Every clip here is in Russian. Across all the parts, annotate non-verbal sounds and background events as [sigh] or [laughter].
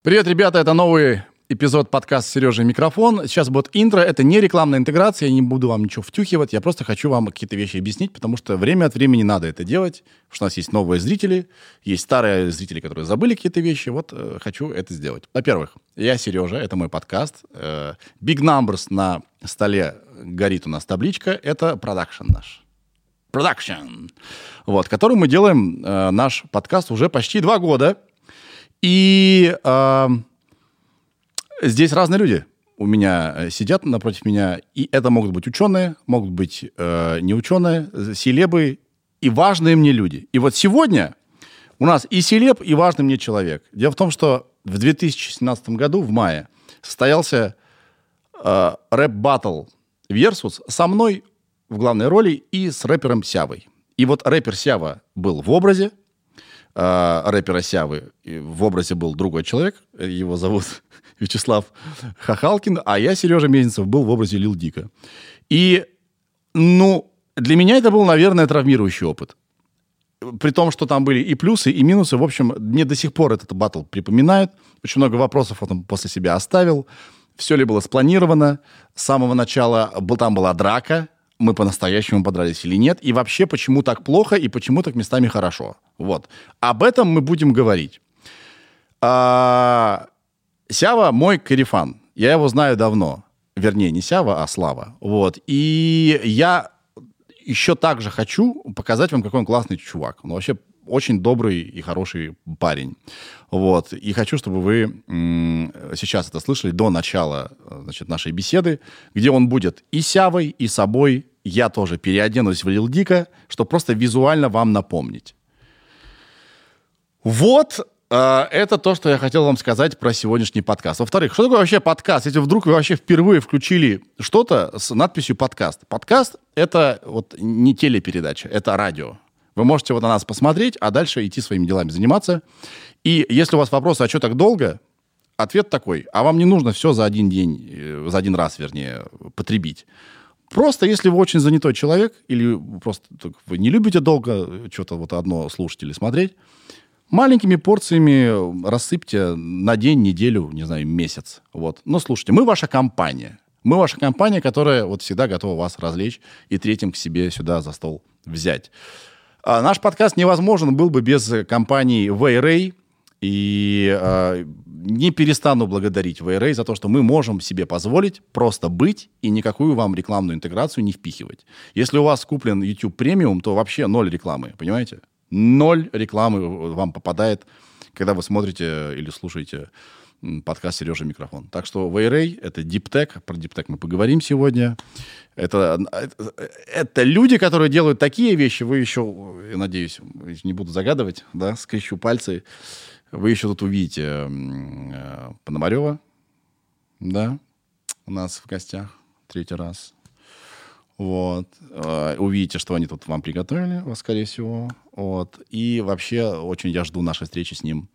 Привет, ребята, это новый эпизод подкаста «Сережа микрофон». Сейчас будет интро. Это не рекламная интеграция, я не буду вам ничего втюхивать. Я просто хочу вам какие-то вещи объяснить, потому что время от времени надо это делать, потому что у нас есть новые зрители, есть старые зрители, которые забыли какие-то вещи. Вот э, хочу это сделать. Во-первых, я Сережа, это мой подкаст. Э, Big Numbers на столе горит у нас табличка. Это продакшн наш. Production, вот, который мы делаем э, наш подкаст уже почти два года. И э, здесь разные люди у меня э, сидят напротив меня, и это могут быть ученые, могут быть э, не ученые, селебы и важные мне люди. И вот сегодня у нас и селеб, и важный мне человек. Дело в том, что в 2017 году, в мае, состоялся э, рэп-баттл Versus со мной в главной роли и с рэпером Сявой. И вот рэпер Сява был в образе, э, рэпера Сявы в образе был другой человек, его зовут [laughs] Вячеслав Хахалкин, а я, Сережа Мезенцев, был в образе Лил Дика. И, ну, для меня это был, наверное, травмирующий опыт. При том, что там были и плюсы, и минусы. В общем, мне до сих пор этот батл припоминает. Очень много вопросов он после себя оставил. Все ли было спланировано с самого начала? Был, там была драка, мы по-настоящему подрались или нет, и вообще, почему так плохо и почему так местами хорошо. Вот. Об этом мы будем говорить. А, Сява мой карифан. Я его знаю давно. Вернее, не Сява, а Слава. Вот. И я еще также хочу показать вам, какой он классный чувак. Он вообще очень добрый и хороший парень. Вот. И хочу, чтобы вы сейчас это слышали до начала значит, нашей беседы, где он будет и сявой, и собой. Я тоже переоденусь в Лил Дика, чтобы просто визуально вам напомнить. Вот э, это то, что я хотел вам сказать про сегодняшний подкаст. Во-вторых, что такое вообще подкаст? Если вдруг вы вообще впервые включили что-то с надписью подкаст. Подкаст — это вот не телепередача, это радио. Вы можете вот на нас посмотреть, а дальше идти своими делами заниматься. И если у вас вопрос, а что так долго, ответ такой, а вам не нужно все за один день, э, за один раз, вернее, потребить. Просто если вы очень занятой человек, или просто вы не любите долго что-то вот одно слушать или смотреть, маленькими порциями рассыпьте на день, неделю, не знаю, месяц. Вот. Но слушайте, мы ваша компания. Мы ваша компания, которая вот всегда готова вас развлечь и третьим к себе сюда за стол взять. А наш подкаст невозможен был бы без компании Wayray. И э, не перестану благодарить Wayray за то, что мы можем себе позволить просто быть и никакую вам рекламную интеграцию не впихивать. Если у вас куплен YouTube премиум, то вообще ноль рекламы, понимаете? Ноль рекламы вам попадает, когда вы смотрите или слушаете подкаст «Сережа микрофон». Так что Wayray — это Tech. Про Tech мы поговорим сегодня. Это, это, люди, которые делают такие вещи. Вы еще, я надеюсь, не буду загадывать, да, скрещу пальцы. Вы еще тут увидите э, Пономарева, да, у нас в гостях третий раз. Вот. Э, увидите, что они тут вам приготовили, скорее всего. Вот. И вообще очень я жду нашей встречи с ним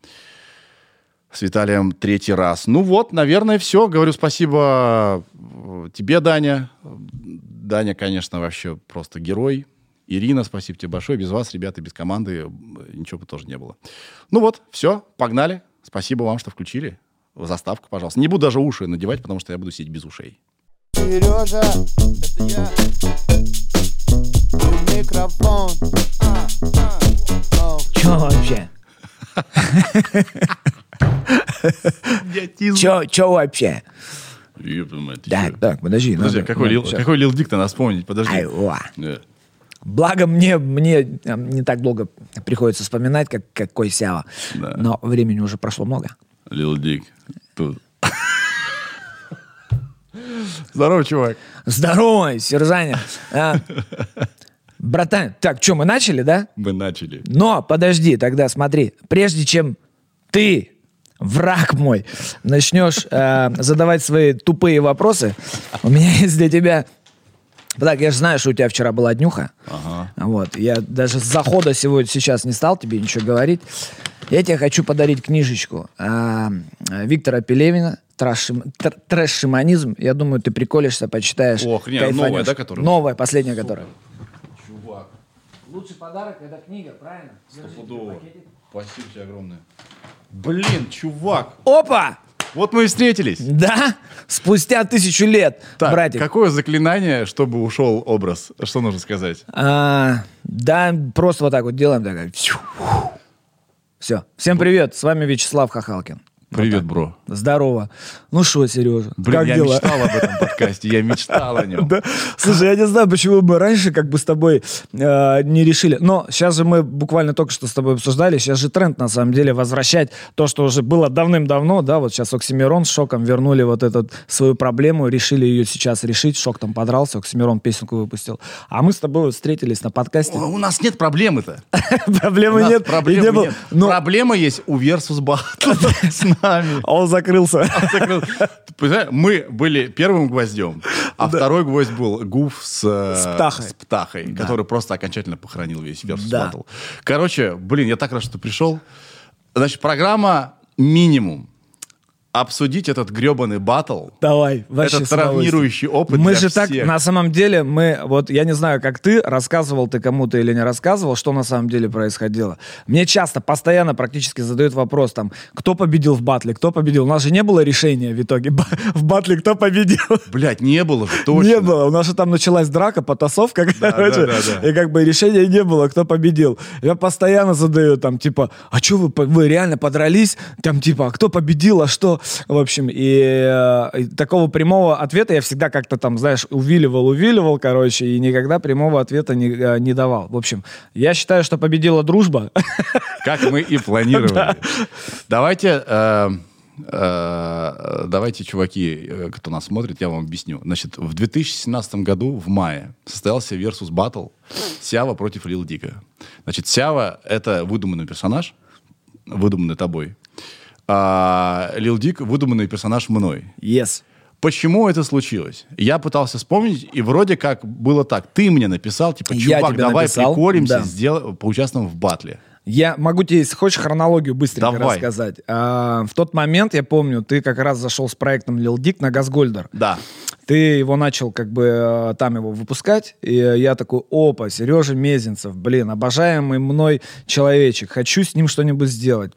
с Виталием третий раз. Ну вот, наверное, все. Говорю спасибо э, тебе, Даня. Даня, конечно, вообще просто герой. Ирина, спасибо тебе большое. Без вас, ребята, без команды ничего бы тоже не было. Ну вот, все, погнали. Спасибо вам, что включили. Заставку, пожалуйста. Не буду даже уши надевать, потому что я буду сидеть без ушей. Сережа, это я. Микрофон. А, а, Че вообще? [laughs] [laughs] Че, че вообще? Так, так, подожди. Подожди, надо, какой, лил, какой Лил Дик-то нас помнить? Подожди. Yeah. Благо мне, мне не так долго приходится вспоминать, как какой Сява. Да. Но времени уже прошло много. Лил Дик. Тут. Здорово, чувак. Здорово, Серзаня. А, братан, так, что, мы начали, да? Мы начали. Но, подожди, тогда смотри. Прежде чем ты враг мой, начнешь э, задавать свои тупые вопросы, у меня [laughs] есть для тебя... Так, я же знаю, что у тебя вчера была днюха. Ага. Вот. Я даже с захода сегодня сейчас не стал тебе ничего говорить. Я тебе хочу подарить книжечку э, Виктора Пелевина «Трэш-шиманизм». Я думаю, ты приколишься, почитаешь. Ох, не, новая, да, которая? Новая, последняя, которая. Чувак. Лучший подарок – это книга, правильно? Стопудово. Спасибо тебе огромное. Блин, чувак, Опа! вот мы и встретились. Да? Спустя тысячу лет, Так, братик. какое заклинание, чтобы ушел образ? Что нужно сказать? А, да, просто вот так вот делаем. Так, все. Всем привет. С вами Вячеслав Хахалкин. Привет, бро. Здорово. Ну что, Сережа, Блин, как я дела? мечтал об этом подкасте, я мечтал о нем. [laughs] Да. Слушай, я не знаю, почему мы раньше как бы с тобой э, не решили. Но сейчас же мы буквально только что с тобой обсуждали. Сейчас же тренд, на самом деле, возвращать то, что уже было давным-давно. Да, вот сейчас Оксимирон с Шоком вернули вот эту свою проблему, решили ее сейчас решить. Шок там подрался, Оксимирон песенку выпустил. А мы с тобой встретились на подкасте. У нас нет проблемы-то. [laughs] Проблемы нет. проблемы нет. Проблема есть у Versus [laughs] Battle нами. он закрылся. [laughs] Мы были первым гвоздем, а второй гвоздь был Гуф с, э, птахой. который просто окончательно похоронил весь. Battle. Короче, блин, я так рад, что ты пришел. Значит, программа минимум. Обсудить этот гребаный батл. Давай, вообще Это с удовольствием. травмирующий опыт Мы же так, всех. на самом деле, мы, вот я не знаю, как ты, рассказывал ты кому-то или не рассказывал, что на самом деле происходило. Мне часто, постоянно практически задают вопрос, там, кто победил в батле, кто победил. У нас же не было решения в итоге [laughs] в батле, кто победил. Блядь, не было же, точно. Не было. У нас же там началась драка, потасовка, короче. да, да. И как бы решения не было, кто победил. Я постоянно задаю там, типа, а что вы, вы реально подрались? Там, типа, а кто победил, а что? В общем, и, э, и такого прямого ответа я всегда как-то там, знаешь, увиливал, увиливал, короче, и никогда прямого ответа не, э, не давал. В общем, я считаю, что победила дружба. Как мы и планировали. Давайте, э, давайте, чуваки, кто нас смотрит, я вам объясню. Значит, в 2017 году, в мае, состоялся Versus Battle Сява против Лил Дика. Значит, Сява — это выдуманный персонаж, выдуманный тобой. А Лил Дик — выдуманный персонаж мной. Yes. Почему это случилось? Я пытался вспомнить, и вроде как было так. Ты мне написал, типа, чувак, давай написал, прикоримся, да. сделай, поучаствуем в батле. Я могу тебе, если хочешь, хронологию быстренько Давай. рассказать. А, в тот момент, я помню, ты как раз зашел с проектом Lil Dick на Газгольдер. Да. Ты его начал как бы э, там его выпускать, и я такой, опа, Сережа Мезенцев, блин, обожаемый мной человечек, хочу с ним что-нибудь сделать.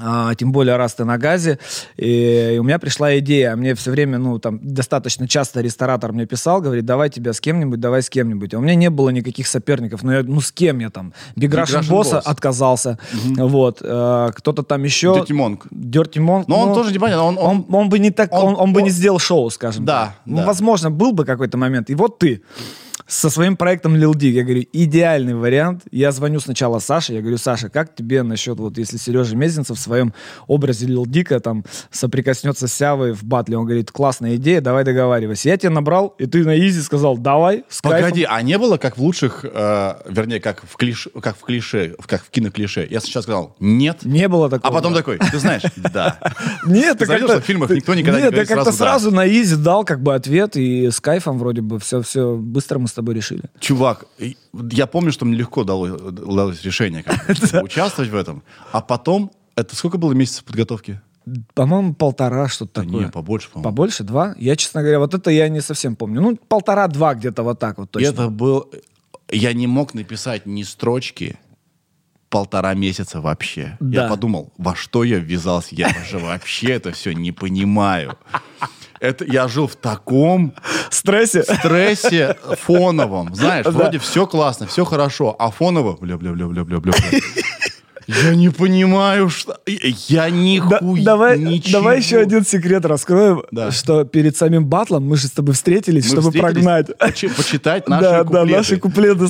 А, тем более, раз ты на газе. И, и у меня пришла идея. Мне все время, ну, там, достаточно часто ресторатор мне писал, говорит, давай тебя с кем-нибудь, давай с кем-нибудь. А у меня не было никаких соперников. Ну, я, ну с кем я там? Russian Boss Boss. отказался. Вот. Э, кто-то там еще... Dirty Monk. Dirty Monk. Но он ну, тоже непонятно. Он, он, он, он бы не так, он- он, он бы не он- сделал шоу, скажем Да, так. Ну, да. возможно, был бы какой-то момент. И вот ты со своим проектом Lil Dick. Я говорю, идеальный вариант. Я звоню сначала Саше, я говорю, Саша, как тебе насчет, вот если Сережа Мезенцев в своем образе Lil Дика там соприкоснется с Сявой в батле? Он говорит, классная идея, давай договаривайся. Я тебя набрал, и ты на изи сказал, давай, с кайфом». Погоди, а не было как в лучших, э, вернее, как в, клиш, как в клише, как в киноклише? Я сначала сказал «нет», Не было такого. а потом такой, ты знаешь, [laughs] да. Нет, Ты что в фильмах никто никогда не говорит я как-то сразу сразу, на изи дал как бы ответ, и с кайфом вроде бы все, все быстро мы с тобой решили. Чувак, я помню, что мне легко далось, далось решение как [laughs] участвовать в этом, а потом, это сколько было месяцев подготовки? По-моему, полтора, что-то Да такое. не, побольше, по-моему. Побольше? Два? Я, честно говоря, вот это я не совсем помню. Ну, полтора-два где-то вот так вот точно. это был... Я не мог написать ни строчки полтора месяца вообще. Да. Я подумал, во что я ввязался? Я же [laughs] вообще это все не понимаю. Это я жил в таком Стрессе? стрессе фоновом. Знаешь, вроде все классно, все хорошо, а фоново... Бля-бля-бля-бля-бля-бля. Я не понимаю, что... Я Да- нихуя давай, ничего. давай еще один секрет раскроем, Да. что перед самим батлом мы же с тобой встретились, Мы чтобы встретились прогнать. [laughs] почи- почитать наши да, куплеты. да, наши куплеты.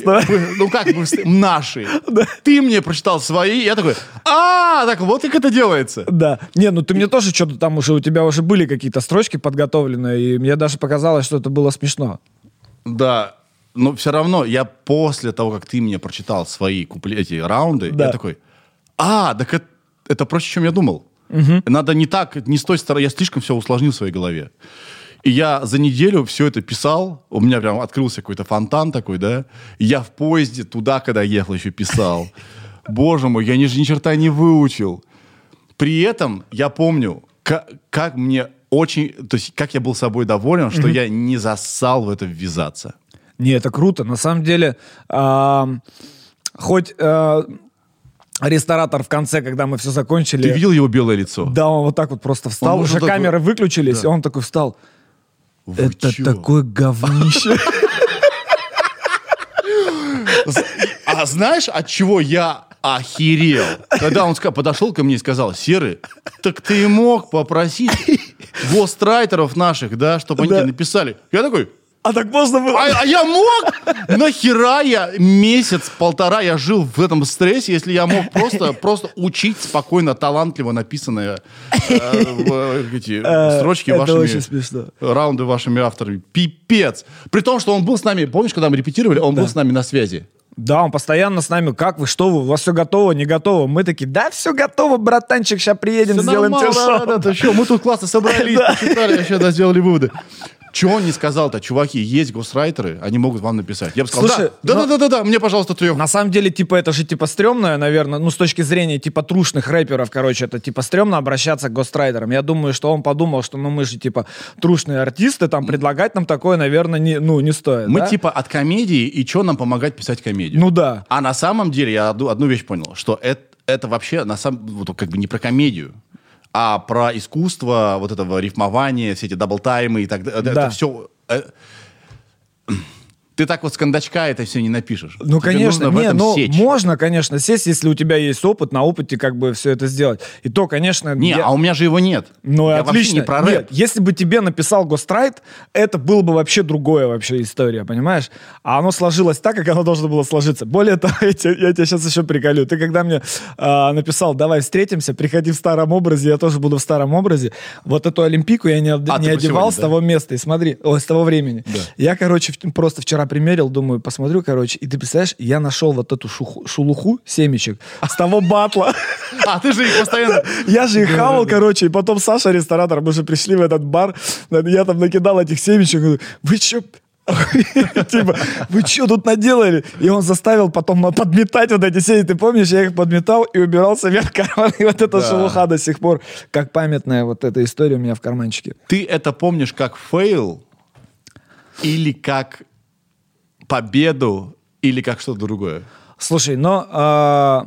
Ну как мы наши? [laughs] Ты мне прочитал свои, я такой, а, так вот как это делается. Да. Не, ну ты мне тоже что-то там уже, у тебя уже были какие-то строчки подготовленные, и мне даже показалось, что это было смешно. Да, но все равно я после того, как ты мне прочитал свои куплеты, раунды, Да. я такой, а, так это, это проще, чем я думал. Надо не так, не с той стороны, я слишком все усложнил в своей голове. И я за неделю все это писал, у меня прям открылся какой-то фонтан такой, да, и я в поезде туда, когда ехал, еще писал. Боже мой, я ни, ни черта не выучил. При этом я помню, как, как мне очень, то есть как я был собой доволен, что я не зассал в это ввязаться. Не, это круто. На самом деле, хоть, э, ресторатор в конце, когда мы все закончили. Ты видел его белое лицо? Да, он вот так вот просто встал, Он уже вот так камеры выключились, Да. и он такой встал. Вы Это чё? такое говнище. А знаешь, от чего я охерел? Когда он ска- подошел ко мне и сказал, Серый, так ты мог попросить гострайтеров наших, да, чтобы они Да. тебе написали. Я такой, А так можно было? а, а я мог? Нахера я месяц-полтора я жил в этом стрессе, если я мог просто, просто учить спокойно, талантливо написанные э, в- эти [laughs] строчки это вашими... Раунды вашими авторами. Пипец. При том, что он был с нами, помнишь, когда мы репетировали, он был с нами на связи. Да, он постоянно с нами. Как вы, что вы, у вас все готово, не готово? Мы такие, да, все готово, братанчик, сейчас приедем, Всё сделаем тебе нормально, шоу. да, да, чё, мы тут классно собрались, [laughs] посчитали, вообще да, сделали выводы. Чего он не сказал-то? Чуваки, есть госрайтеры, они могут вам написать. Я бы сказал, Слушай, да, да, но- да, да, да, мне, пожалуйста, трех. На самом деле, типа, это же, типа, стрёмное, наверное, ну, с точки зрения, типа, трушных рэперов, короче, это, типа, стрёмно обращаться к гострайтерам. Я думаю, что он подумал, что, ну, мы же, типа, трушные артисты, там, предлагать нам такое, наверное, не, ну, не стоит, Мы да? типа от комедии, и что нам помогать писать комедию? Ну, да. А на самом деле я одну, одну вещь понял, что это, это вообще на самом вот, как бы не про комедию, а про искусство вот этого рифмования, все эти даблтаймы и так далее. Да. Это все... ты так вот с кондачка это все не напишешь. Ну, Тебе конечно, не, этом ну, сечь. можно, конечно, сесть, если у тебя есть опыт, на опыте как бы все это сделать. И то, конечно... Не, я- а у меня же его нет. Ну, я отлично. не про рэп. Нет, если бы тебе написал Ghostwrite, это было бы вообще другое вообще история, понимаешь? А оно сложилось так, как оно должно было сложиться. Более того, [laughs] я тебя, я тебя сейчас еще приколю. Ты когда мне а, написал, давай встретимся, приходи в старом образе, я тоже буду в старом образе. Вот эту Олимпийку я не, А, не одевал сегодня, с да? того места. И смотри, ой, с того времени. Я, короче, в- просто вчера примерил, думаю, посмотрю, короче, и ты представляешь, я нашел вот эту шуху- шелуху семечек с того батла. А, ты же их постоянно... Я же их хавал, короче, и потом Саша, ресторатор, мы же пришли в этот бар, я там накидал этих семечек, говорю, вы чё, [laughs] Типа, вы что тут наделали? И он заставил потом подметать вот эти семечки. Ты помнишь, я их подметал и убирал себе в карман. И вот эта шелуха до сих пор, как памятная вот эта история у меня в карманчике. Ты это помнишь как фейл или как победу или как что-то другое? Слушай, но а,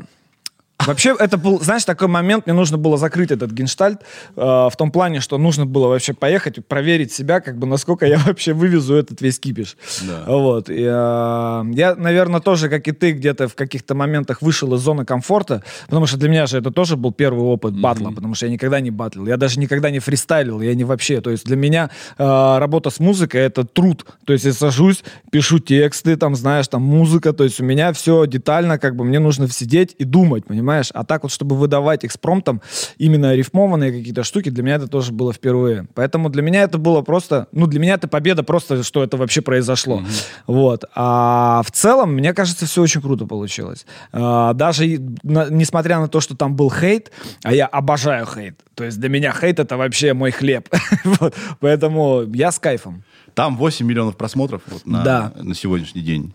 вообще это был, знаешь, такой момент, мне нужно было закрыть этот гештальт а, в том плане, что нужно было вообще поехать и проверить себя, как бы насколько я [laughs] вообще вывезу этот весь кипиш. Да. Вот. И, а, я, наверное, тоже, как и ты, где-то в каких-то моментах вышел из зоны комфорта, потому что для меня же это тоже был первый опыт батла, потому что я никогда не батлил, я даже никогда не фристайлил, я не вообще, то есть для меня а, работа с музыкой это труд, то есть я сажусь, пишу тексты, там, знаешь, там музыка, то есть у меня все детально, как бы мне нужно сидеть и думать, понимаешь, а так вот, чтобы выдавать экспромтом именно рифмованные какие-то штуки, для меня это тоже было впервые, поэтому для меня это было просто, ну, для меня это победа просто, что это вообще произошло, вот, а в целом, мне кажется, все очень круто получилось, А, даже на- несмотря на то, что там был хейт, а я обожаю хейт, то есть для меня хейт это вообще мой хлеб, [laughs] вот, поэтому я с кайфом. Там 8 миллионов просмотров вот на, Да. на сегодняшний день.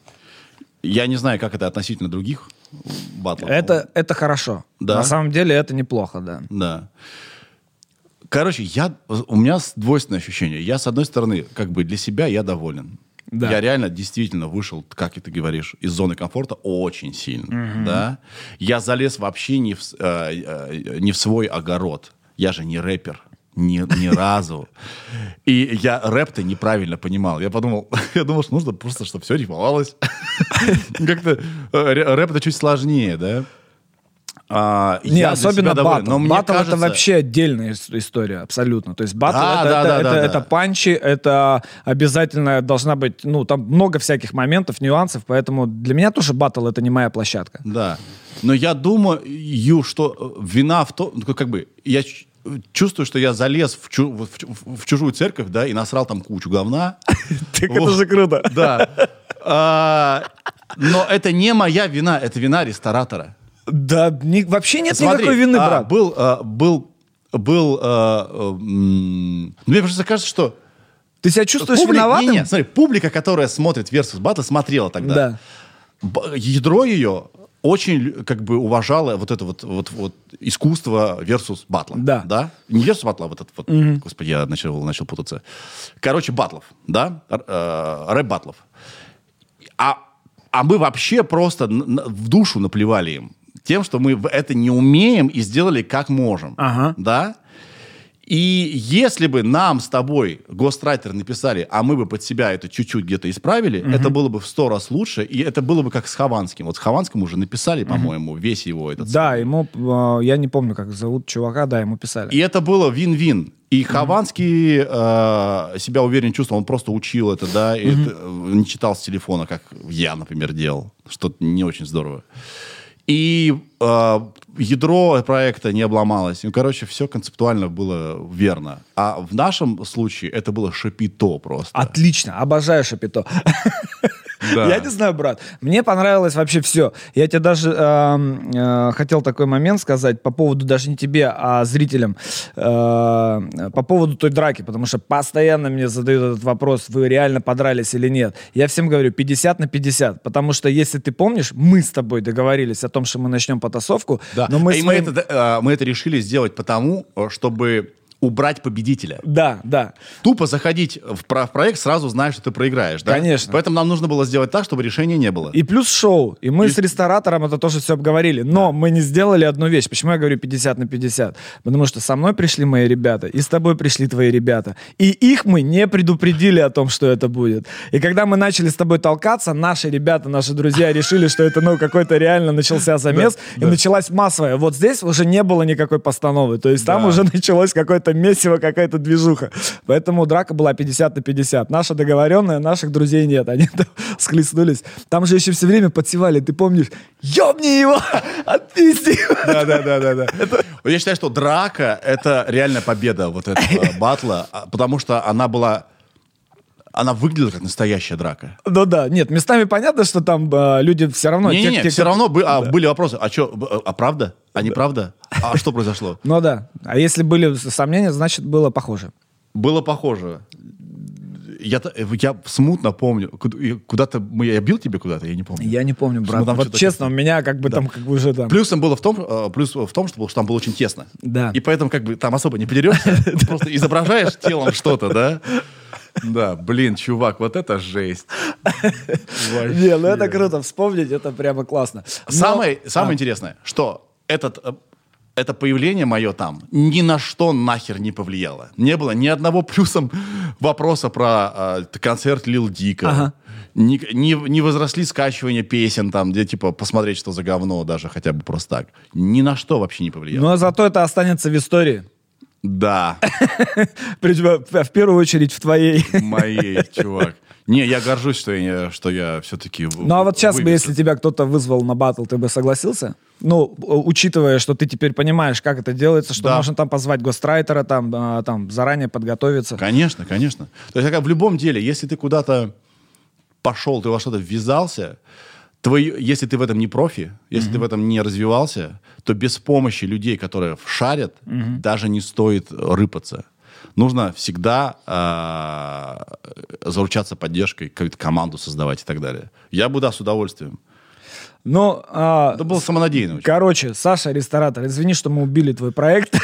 Я не знаю, как это относительно других батлов. Это, это хорошо. Да? На самом деле это неплохо, да. Да. Короче, я, у меня двойственное ощущение. Я, с одной стороны, как бы для себя я доволен. Да. Я реально действительно вышел, как и ты говоришь, из зоны комфорта очень сильно. Да? Я залез вообще не в, э, э, не в свой огород. Я же не рэпер. Ни, ни разу. И я рэп-то неправильно понимал. Я подумал, [laughs] я думал, что нужно просто, чтобы все рифмовалось. [laughs] Как-то э, ре- рэп это чуть сложнее, да? А, Не, особенно батл. Но мне батл это кажется- вообще отдельная ис- история, абсолютно. То есть батл Да, это, да, это, да, это- да, это да. панчи, это обязательно должна быть, ну, там много всяких моментов, нюансов, поэтому для меня тоже батл это не моя площадка. Да. Но я думаю, что э, вина в том, ну, как бы, я чувствую, что я залез в, чу- в чу- в чужую церковь, да, и насрал там кучу говна. [laughs] Так это же круто. [laughs] Да. А, Но это не моя вина, это вина ресторатора. Да, вообще нет Смотри, никакой вины, а, брат. Был, а, был, был, а, мне просто кажется, что Ты себя чувствуешь публика- виноватым? не, не, смотри, публика, которая смотрит Versus Battle, смотрела тогда. Да. Б- ядро ее очень как бы уважало вот это вот, вот, вот искусство versus батла. Да. да? Не versus батла, а вот этот вот, господи, я начал, начал путаться. Короче, батлов, да? Э, Рэп-батлов. А, а мы вообще просто в душу наплевали им. тем, что мы это не умеем и сделали как можем. Ага. Да? И если бы нам с тобой гострайтер написали, а мы бы под себя это чуть-чуть где-то исправили, это было бы в сто раз лучше, и это было бы как с Хованским. Вот с Хованским уже написали, по-моему, весь его этот... Да, ему, э, я не помню, как зовут чувака, да, ему писали. И это было вин-вин. И Хованский э, себя уверенно чувствовал, он просто учил это, да, и это, э, не читал с телефона, как я, например, делал, что не очень здорово. И э, ядро проекта не обломалось. Ну, короче, все концептуально было верно. А в нашем случае это было шапито просто. Отлично, обожаю Шапито. [laughs] Да. Я не знаю, брат. Мне понравилось вообще все. Я тебе даже э, хотел такой момент сказать по поводу даже не тебе, а зрителям. Э, по поводу той драки, потому что постоянно мне задают этот вопрос, вы реально подрались или нет. Я всем говорю 50 на 50, потому что если ты помнишь, мы с тобой договорились о том, что мы начнем потасовку, Да. но мы И с мы, моим- это, э, мы это решили сделать потому, чтобы убрать победителя. Да, да. Тупо заходить в, про- в проект, сразу знаешь, что ты проиграешь. Да? Конечно. Поэтому нам нужно было сделать так, чтобы решения не было. И плюс шоу. И мы И- с ресторатором это тоже все обговорили. Но мы не сделали одну вещь. Почему я говорю 50 на 50? Потому что со мной пришли мои ребята, и с тобой пришли твои ребята. И их мы не предупредили о том, что это будет. И когда мы начали с тобой толкаться, наши ребята, наши друзья решили, что это, ну, какой-то реально начался замес, и началась массовая. Вот здесь уже не было никакой постановы. То есть там Да. уже [laughs] началось какое-то месиво, какая-то движуха. Поэтому драка была 50 на 50. Наша договоренная, наших друзей нет. Они там [laughs] схлестнулись. Там же еще все время подсевали, ты помнишь? Ёбни его! [laughs] Отпусти его! Да, да, да, да, да. [laughs] Я считаю, что драка это реальная победа вот этого батла, а, потому что она была. Она выглядела как настоящая драка. Ну да, нет, местами понятно, что там э, люди все равно... те- Не-не-не, те, все кто- равно бы- а, были вопросы. А что, а правда? А неправда? А что произошло? [laughs] Ну да. А если были сомнения, значит, было похоже. Было похоже. Я, т- я смутно помню. Куда-то мы, я бил тебе куда-то, я не помню. Я не помню, брат. там Вот честно, у меня как бы там как бы уже там... Плюсом было в том, э, плюс в том, что, там было очень тесно. Да. И поэтому как бы там особо не подерешься, ты [laughs] просто изображаешь телом что-то, да? Да, блин, чувак, вот это жесть. Не, ну это круто, вспомнить, это прямо классно. Но- Самое, самое А, интересное, что этот, э, это появление мое там ни на что нахер не повлияло. Не было ни одного плюсом вопроса про э, концерт Лил Дика. Ага. Не, не, не возросли скачивания песен там, где типа посмотреть, что за говно, даже хотя бы просто так. Ни на что вообще не повлияло. Но зато это останется в истории. Да, [laughs] Причем, В первую очередь в твоей. моей, чувак. Не, я горжусь, что я, что я все-таки... Ну а вот сейчас бы, если тебя кто-то вызвал на батл, ты бы согласился? Ну, учитывая, что ты теперь понимаешь, как это делается, что Да. можно там позвать гострайтера, там, а, там заранее подготовиться. Конечно, конечно. То есть как в любом деле, если ты куда-то пошел, ты во что-то ввязался, твои, если ты в этом не профи, если ты в этом не развивался, то без помощи людей, которые шарят, даже не стоит рыпаться. Нужно всегда а, заручаться поддержкой, какую-то команду создавать и так далее. Я бы, да, с удовольствием. Ну, а, Это было самонадеянно. очень. короче, Саша, ресторатор, извини, что мы убили твой проект.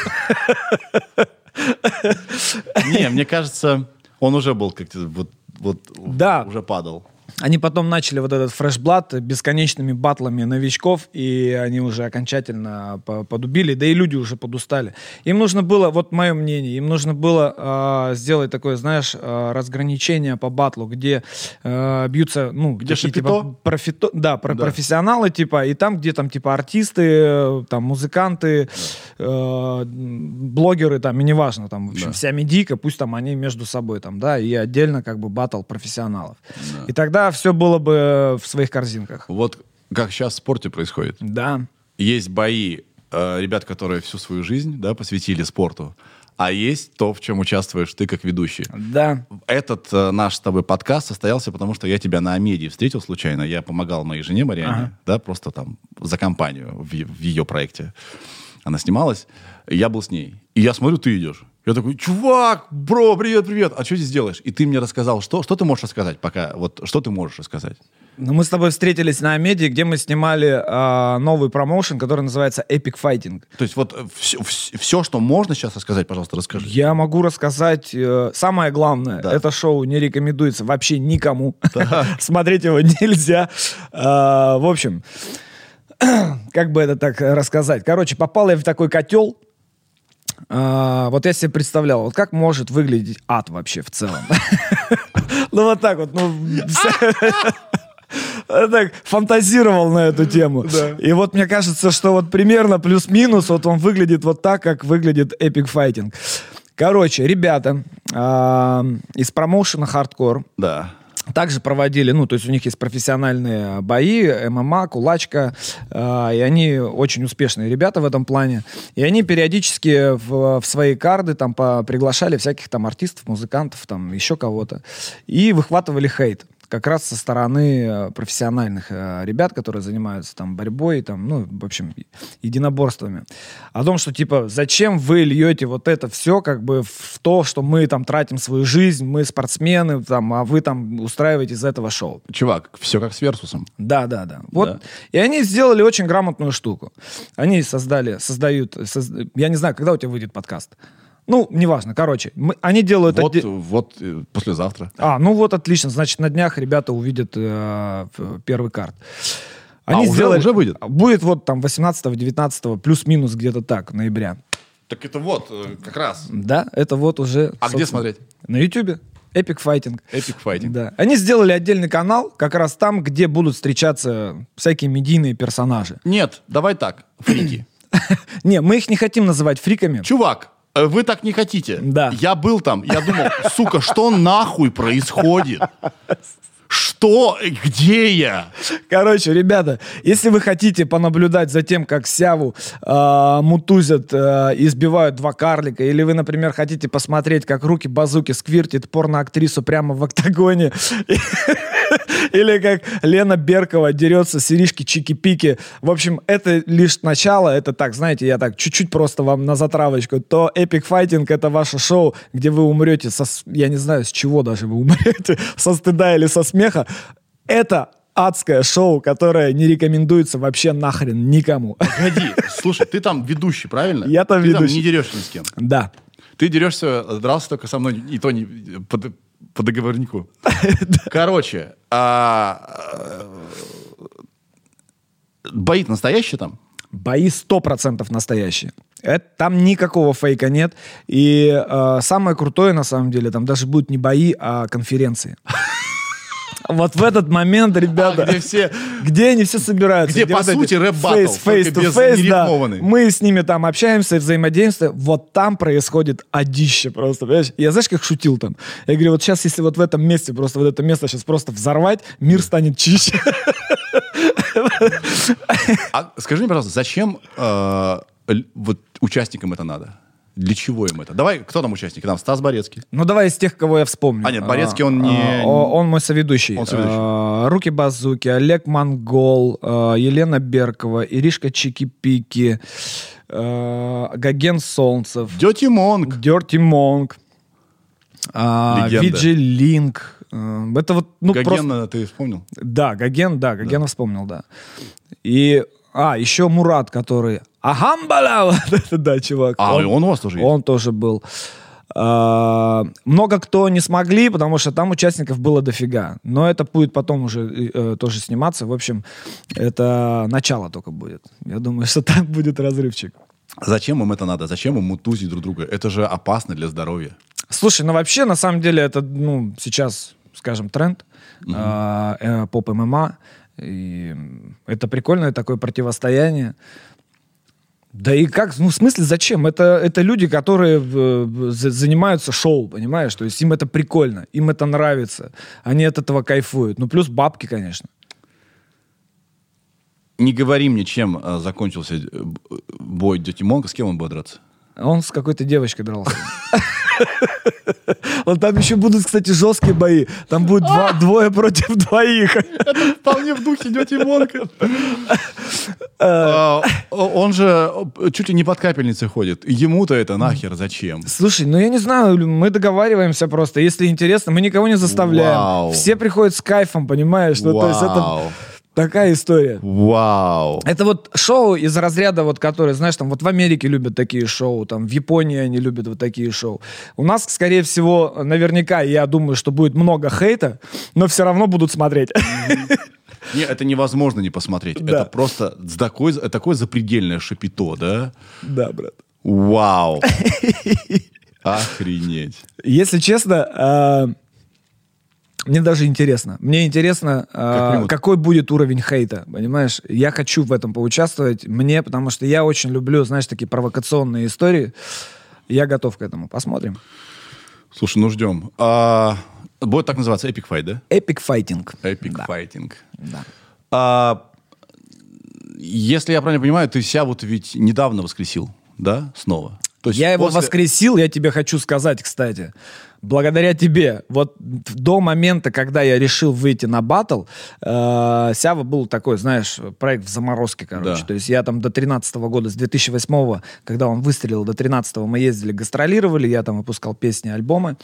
Не, мне кажется, он уже был как-то вот, вот Да. уже падал. Они потом начали вот этот фрешблат бесконечными батлами новичков, и они уже окончательно по- подубили, да и люди уже подустали. Им нужно было, вот мое мнение, им нужно было а, сделать такое, знаешь, а, разграничение по батлу, где а, бьются, ну, Где такие, типа, профито- да, про- Да. профессионалы, типа, и там, где там, типа, артисты, э, там, музыканты, э, блогеры, там, и неважно, там, в общем, Да. вся медийка, пусть там они между собой, там, да, и отдельно, как бы, батл профессионалов. И тогда все было бы в своих корзинках. Вот как сейчас в спорте происходит. Да. Есть бои э, ребят, которые всю свою жизнь да, посвятили спорту, а есть то, в чем участвуешь ты как ведущий. Да. Этот э, наш с тобой подкаст состоялся, потому что я тебя на Амедии встретил случайно. Я помогал моей жене Мариане, Ага. да, просто там за компанию в, в ее проекте. Она снималась, я был с ней. И я смотрю, ты идешь. Я такой, чувак, бро, привет, привет. А что здесь делаешь? И ты мне рассказал, что, что ты можешь рассказать пока? Вот что ты можешь рассказать? Ну, мы с тобой встретились на Амедии, где мы снимали а, новый промоушен, который называется Epic Fighting. То есть вот все, что можно сейчас рассказать, пожалуйста, расскажи. Я могу рассказать э, самое главное. Да. Это шоу не рекомендуется вообще никому. [laughs] Смотреть его нельзя. А, в общем, [clears throat] как бы это так рассказать? Короче, попал я в такой котел. А, вот я себе представлял, вот как может выглядеть ад вообще в целом. [laughs] Ну вот так вот, ну... [laughs] Так фантазировал на эту тему. И вот мне кажется, что вот примерно плюс-минус вот он выглядит вот так, как выглядит Epic Fighting. Короче, ребята а, из промоушена Hardcore Да. Также проводили, ну, то есть у них есть профессиональные бои, ММА, кулачка, э, и они очень успешные ребята в этом плане. И они периодически в, в свои карды там по, приглашали всяких там артистов, музыкантов, там еще кого-то, и выхватывали хейт как раз со стороны э, профессиональных э, ребят, которые занимаются там борьбой, там, ну, в общем, единоборствами. О том, что, типа, зачем вы льете вот это все, как бы, в то, что мы там тратим свою жизнь, мы спортсмены, там, а вы там устраиваете из этого шоу. Чувак, все как с Версусом. Да, да, да. Вот. Да. И они сделали очень грамотную штуку. Они создали, создают, соз- я не знаю, когда у тебя выйдет подкаст. Ну, неважно, короче, мы- они делают... Вот, отде- вот э, послезавтра. А, ну вот отлично, значит, на днях ребята увидят э, первый карт. А, уже- уже выйдет? Будет вот там 18-19, плюс-минус где-то так, ноября. Так это вот, э, как раз. Да, это вот уже... А где смотреть? На Ютубе. Epic Fighting. Epic Fighting. Да. Они сделали отдельный канал, как раз там, где будут встречаться всякие медийные персонажи. Нет, давай так, фрики. [coughs] Не, мы их не хотим называть фриками. Чувак, вы так не хотите. Да. Я был там, я думал, сука, что нахуй происходит? [laughs] Что? Где я? Короче, ребята, если вы хотите понаблюдать за тем, как Сяву э, мутузят, э, избивают два карлика, или вы, например, хотите посмотреть, как руки базуки сквиртит порноактрису прямо в октагоне, [laughs] или как Лена Беркова дерется с Иришки Чики-Пики, в общем, это лишь начало, это так, знаете, я так чуть-чуть просто вам на затравочку, то Epic Fighting это ваше шоу, где вы умрете со, я не знаю, с чего даже вы умрете, [laughs] со стыда или со смеха, это адское шоу, которое не рекомендуется вообще нахрен никому. Погоди, [laughs] слушай, ты там ведущий, правильно? Я там ты ведущий. там не дерешься ни с кем. Да. Ты дерешься, дрался только со мной, и то не по, по договорнику. [laughs] Короче, а, э, бои настоящие там? Бои 100% настоящие. Это, там никакого фейка нет. И э, самое крутое, на самом деле, там даже будут не бои, а конференции. [laughs] Вот в этот момент, ребята, А, где все- где они все собираются, Где, по вот сути, рэп-баттл, face, face только to face, да. Мы с ними там общаемся, взаимодействуем. Вот там происходит одище просто, понимаешь? Я знаешь, как шутил там? Я говорю, вот сейчас, если вот в этом месте, просто вот это место сейчас просто взорвать, мир станет чище. А скажи мне, пожалуйста, зачем э, вот участникам это надо? Для чего им это? Давай, кто там участники? Там Стас Борецкий. Ну, давай из тех, кого я вспомню. А, нет, Борецкий, он не- а, Он мой соведущий. Он соведущий. А, Руки Базуки, Олег Монгол, а, Елена Беркова, Иришка Чики-Пики, а, Гоген Солнцев, Dirty Monk. Dirty Monk, а. VJ Link. А, Это вот, ну, просто... Гогена ты вспомнил? Да, Гоген, да, Гогена вспомнил, да. И, а, еще Мурат, который... Ахамбаля! [laughs] Вот это да, чувак. А, и он у вас тоже есть? Он тоже был. А, Много кто не смогли, потому что там участников было дофига. Но это будет потом уже э, тоже сниматься. В общем, это начало только будет. Я думаю, [laughs] что там будет разрывчик. Зачем им это надо? Зачем им мутузить друг друга? Это же опасно для здоровья. Слушай, ну вообще, на самом деле, это, ну, сейчас, скажем, тренд. А, э, поп ММА. И м, это прикольное такое противостояние. Да и как, ну в смысле зачем? Это, это люди, которые э, за- занимаются шоу, понимаешь? То есть им это прикольно, им это нравится, они от этого кайфуют. Ну плюс бабки, конечно. Не говори мне, чем э, закончился э, бой Дети Монга, с кем он будет драться? Он с какой-то девочкой дрался. [laughs] Вот там еще будут, кстати, жесткие бои. Там будет два- двое против двоих. [laughs] Вполне в духе Дети Монга. А, Он же э, чуть ли не под капельницей ходит. Ему-то это нахер зачем? Слушай, ну я не знаю, мы договариваемся просто. Если интересно, мы никого не заставляем. Все приходят с кайфом, понимаешь? Ну, то есть это. Такая история. Вау. Это вот шоу из разряда, вот, которые, знаешь, там вот в Америке любят такие шоу, там в Японии они любят вот такие шоу. У нас, скорее всего, наверняка, я думаю, что будет много хейта, но все равно будут смотреть. [laughs] Не, это невозможно не посмотреть. Да. Это просто с такой, такое запредельное шапито, да? Да, брат. Вау. [laughs] Охренеть. Если честно, а, мне даже интересно. Мне интересно, а, примут? какой будет уровень хейта, понимаешь? Я хочу в этом поучаствовать. Мне, потому что я очень люблю, знаешь, такие провокационные истории. Я готов к этому. Посмотрим. Слушай, ну ждем. А, будет так называться Epic Fight, да? Эпик файтинг. Epic Да. Fighting. Да. А, если я правильно понимаю, ты себя вот ведь недавно воскресил, да, снова? То есть Я его после- воскресил, я тебе хочу сказать, кстати. Благодаря тебе, вот до момента, когда я решил выйти на батл, э, Сява был такой, знаешь, проект в заморозке, короче. Да. То есть я там до 13 года, с 2008 когда он выстрелил, до 13 мы ездили, гастролировали, я там выпускал песни, альбомы.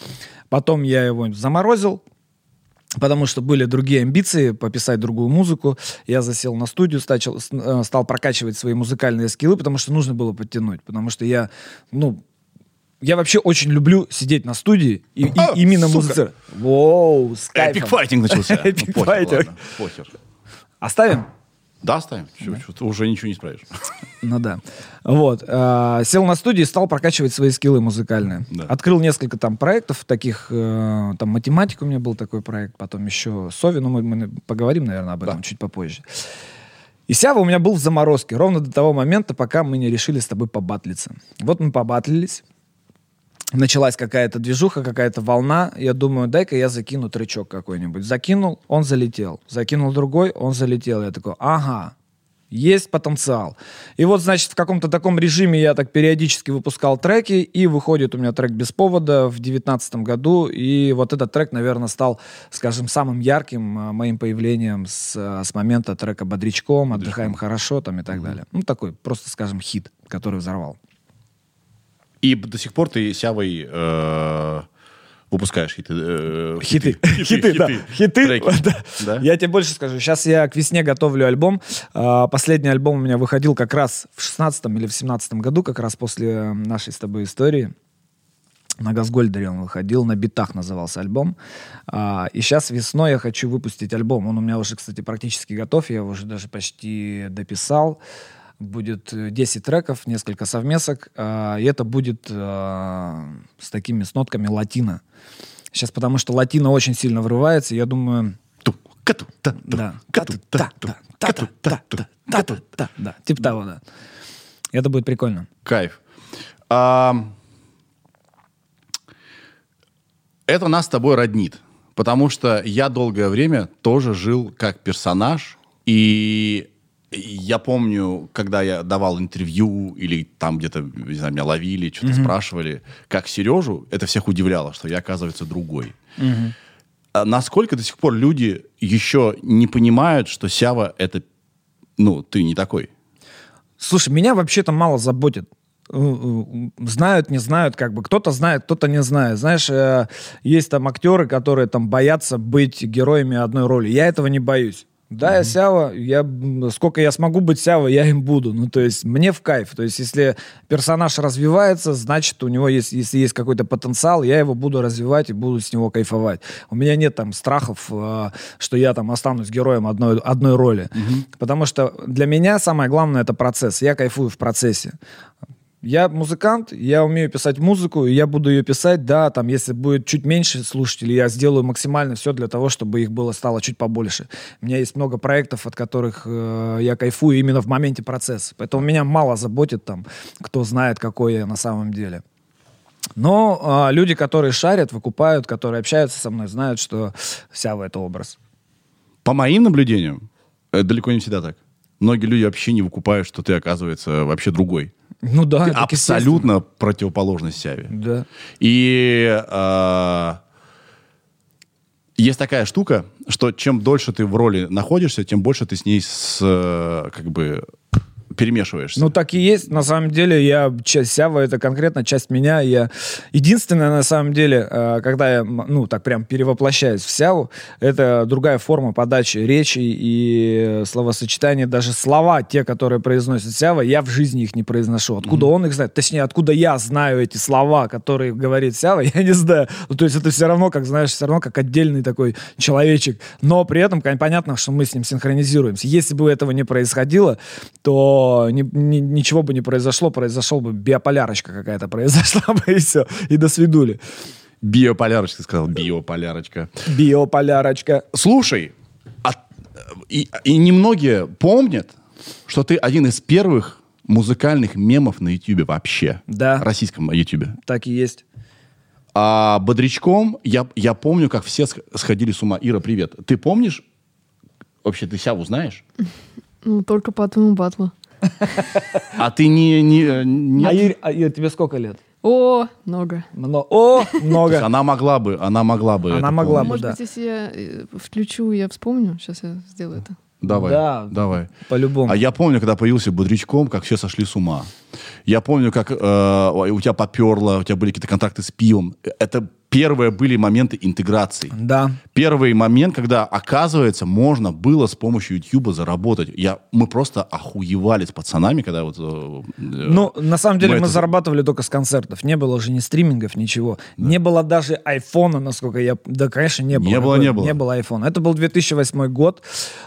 Потом я его заморозил, Потому что были другие амбиции пописать другую музыку. Я засел на студию, стачал- с- э, стал прокачивать свои музыкальные скиллы, потому что нужно было подтянуть. Потому что я, ну, я вообще очень люблю сидеть на студии и, и А, именно сука. музицировать. Воу, с Epic кайфом. Fighting начался. [laughs] Ну, Epic похер. Оставим? Да, оставим. Ты уже ничего не исправишь. [laughs] Ну да. Вот. э, сел на студии и стал прокачивать свои скиллы музыкальные. Да. Открыл несколько там проектов таких. э, там математика у меня был такой проект. Потом еще Сови. Ну, мы, мы поговорим, наверное, об этом Да. чуть попозже. И Сява у меня был в заморозке. Ровно до того момента, пока мы не решили с тобой побатлиться. Вот мы побатлились. Началась какая-то движуха, какая-то волна. Я думаю, дай-ка я закину тречок какой-нибудь. Закинул, он залетел. Закинул другой, он залетел. Я такой, ага, есть потенциал. И вот, значит, в каком-то таком режиме я так периодически выпускал треки, и выходит у меня трек без повода в девятнадцатом году, и вот этот трек, наверное, стал, скажем, самым ярким а, моим появлением с, а, с момента трека «Бодрячком», «Отдыхаем хорошо» там и так далее. Ну, такой, просто, скажем, хит, который взорвал. И до сих пор ты сявой э, выпускаешь хиты. э, Хиты. Хиты, [laughs] да. Хиты. треки. да. Да? Я тебе больше скажу. Сейчас я к весне готовлю альбом. А, Последний альбом у меня выходил как раз в 16 или в 17 году, как раз после нашей с тобой истории. На Газгольдере он выходил, на битах назывался альбом. А, и сейчас весной я хочу выпустить альбом. Он у меня уже, кстати, практически готов. Я его уже даже почти дописал. Будет э, 10 треков, несколько совмесок. а, и это будет а, с такими с нотками латино. Сейчас потому что латино очень сильно врывается. Я думаю, да. типа того, да. Это будет прикольно. Кайф. А, это нас с тобой роднит. Потому что я долгое время тоже жил как персонаж. И я помню, когда я давал интервью или там где-то, не знаю, меня ловили, что-то спрашивали, как Сережу, это всех удивляло, что я, оказывается, другой. А насколько до сих пор люди еще не понимают, что Сява это, ну, ты не такой? Слушай, меня вообще-то мало заботит. Э, э, Знают, не знают, как бы. Кто-то знает, кто-то не знает. Знаешь, э, есть там актеры, которые там боятся быть героями одной роли. Я этого не боюсь. Да, я Сява, я, сколько я смогу быть Сява, я им буду. Ну, то есть, мне в кайф. То есть, если персонаж развивается, значит, у него есть, если есть какой-то потенциал, я его буду развивать и буду с него кайфовать. У меня нет там страхов, э, что я там останусь героем одной, одной роли. Потому что для меня самое главное это процесс. Я кайфую в процессе. Я музыкант, я умею писать музыку, и я буду ее писать, да, там, если будет чуть меньше слушателей, я сделаю максимально все для того, чтобы их было стало чуть побольше. У меня есть много проектов, от которых э, я кайфую именно в моменте процесса. Поэтому меня мало заботит там, кто знает, какой я на самом деле. Но а, люди, которые шарят, выкупают, которые общаются со мной, знают, что Сява — это образ. По моим наблюдениям, это далеко не всегда так. Многие люди вообще не выкупают, что ты, оказывается, вообще другой. Ну да, Ты абсолютно противоположность Сяве. Да. И а, есть такая штука, что чем дольше ты в роли находишься, тем больше ты с ней с, э, как бы перемешиваешься. Ну, так и есть. На самом деле, я часть Сява, это конкретно часть меня. Я единственное, на самом деле, э, когда я, ну, так прям перевоплощаюсь в Сяву, это другая форма подачи речи и словосочетания. Даже слова, те, которые произносит Сява, я в жизни их не произношу. Откуда он их знает? Точнее, откуда я знаю эти слова, которые говорит Сява, [laughs] я не знаю. Ну, то есть это все равно, как, знаешь, все равно как отдельный такой человечек. Но при этом, понятно, что мы с ним синхронизируемся. Если бы этого не происходило, то ни- ни- ничего бы не произошло, произошел бы биополярочка какая-то произошла [laughs] бы, и все, и до свидули. Биополярочка, ты сказал, биополярочка. Биополярочка. Слушай, а- и, и немногие помнят, что ты один из первых музыкальных мемов на Ютубе вообще. Да. Российском Ютубе. Так и есть. А бодрячком я, я помню, как все сх- сходили с ума. Ира, привет. Ты помнишь? Вообще, ты Сяву знаешь? Ну, только по твоему батлу. А ты не... не, не- А, Ир, а, Ир, тебе сколько лет? О, много. Мно- О, То есть много. Она могла бы, она могла бы. Она могла бы. Может да. быть, если я э, включу, я вспомню. Сейчас я сделаю это. Давай, Да. давай. По-любому. А я помню, когда появился бодрячком, как все сошли с ума. Я помню, как э, у тебя поперло, у тебя были какие-то контракты с пивом. Это первые были моменты интеграции. Да. Первый момент, когда, оказывается, можно было с помощью YouTube заработать. Я, мы просто охуевали с пацанами, когда вот... э, Ну, на самом деле мы мы, это- зарабатывали только с концертов. Не было уже ни стримингов, ничего. Не было даже айфона, насколько я... Да, конечно, не было. Не было, не было. Не было айфона. Это был 2008 год.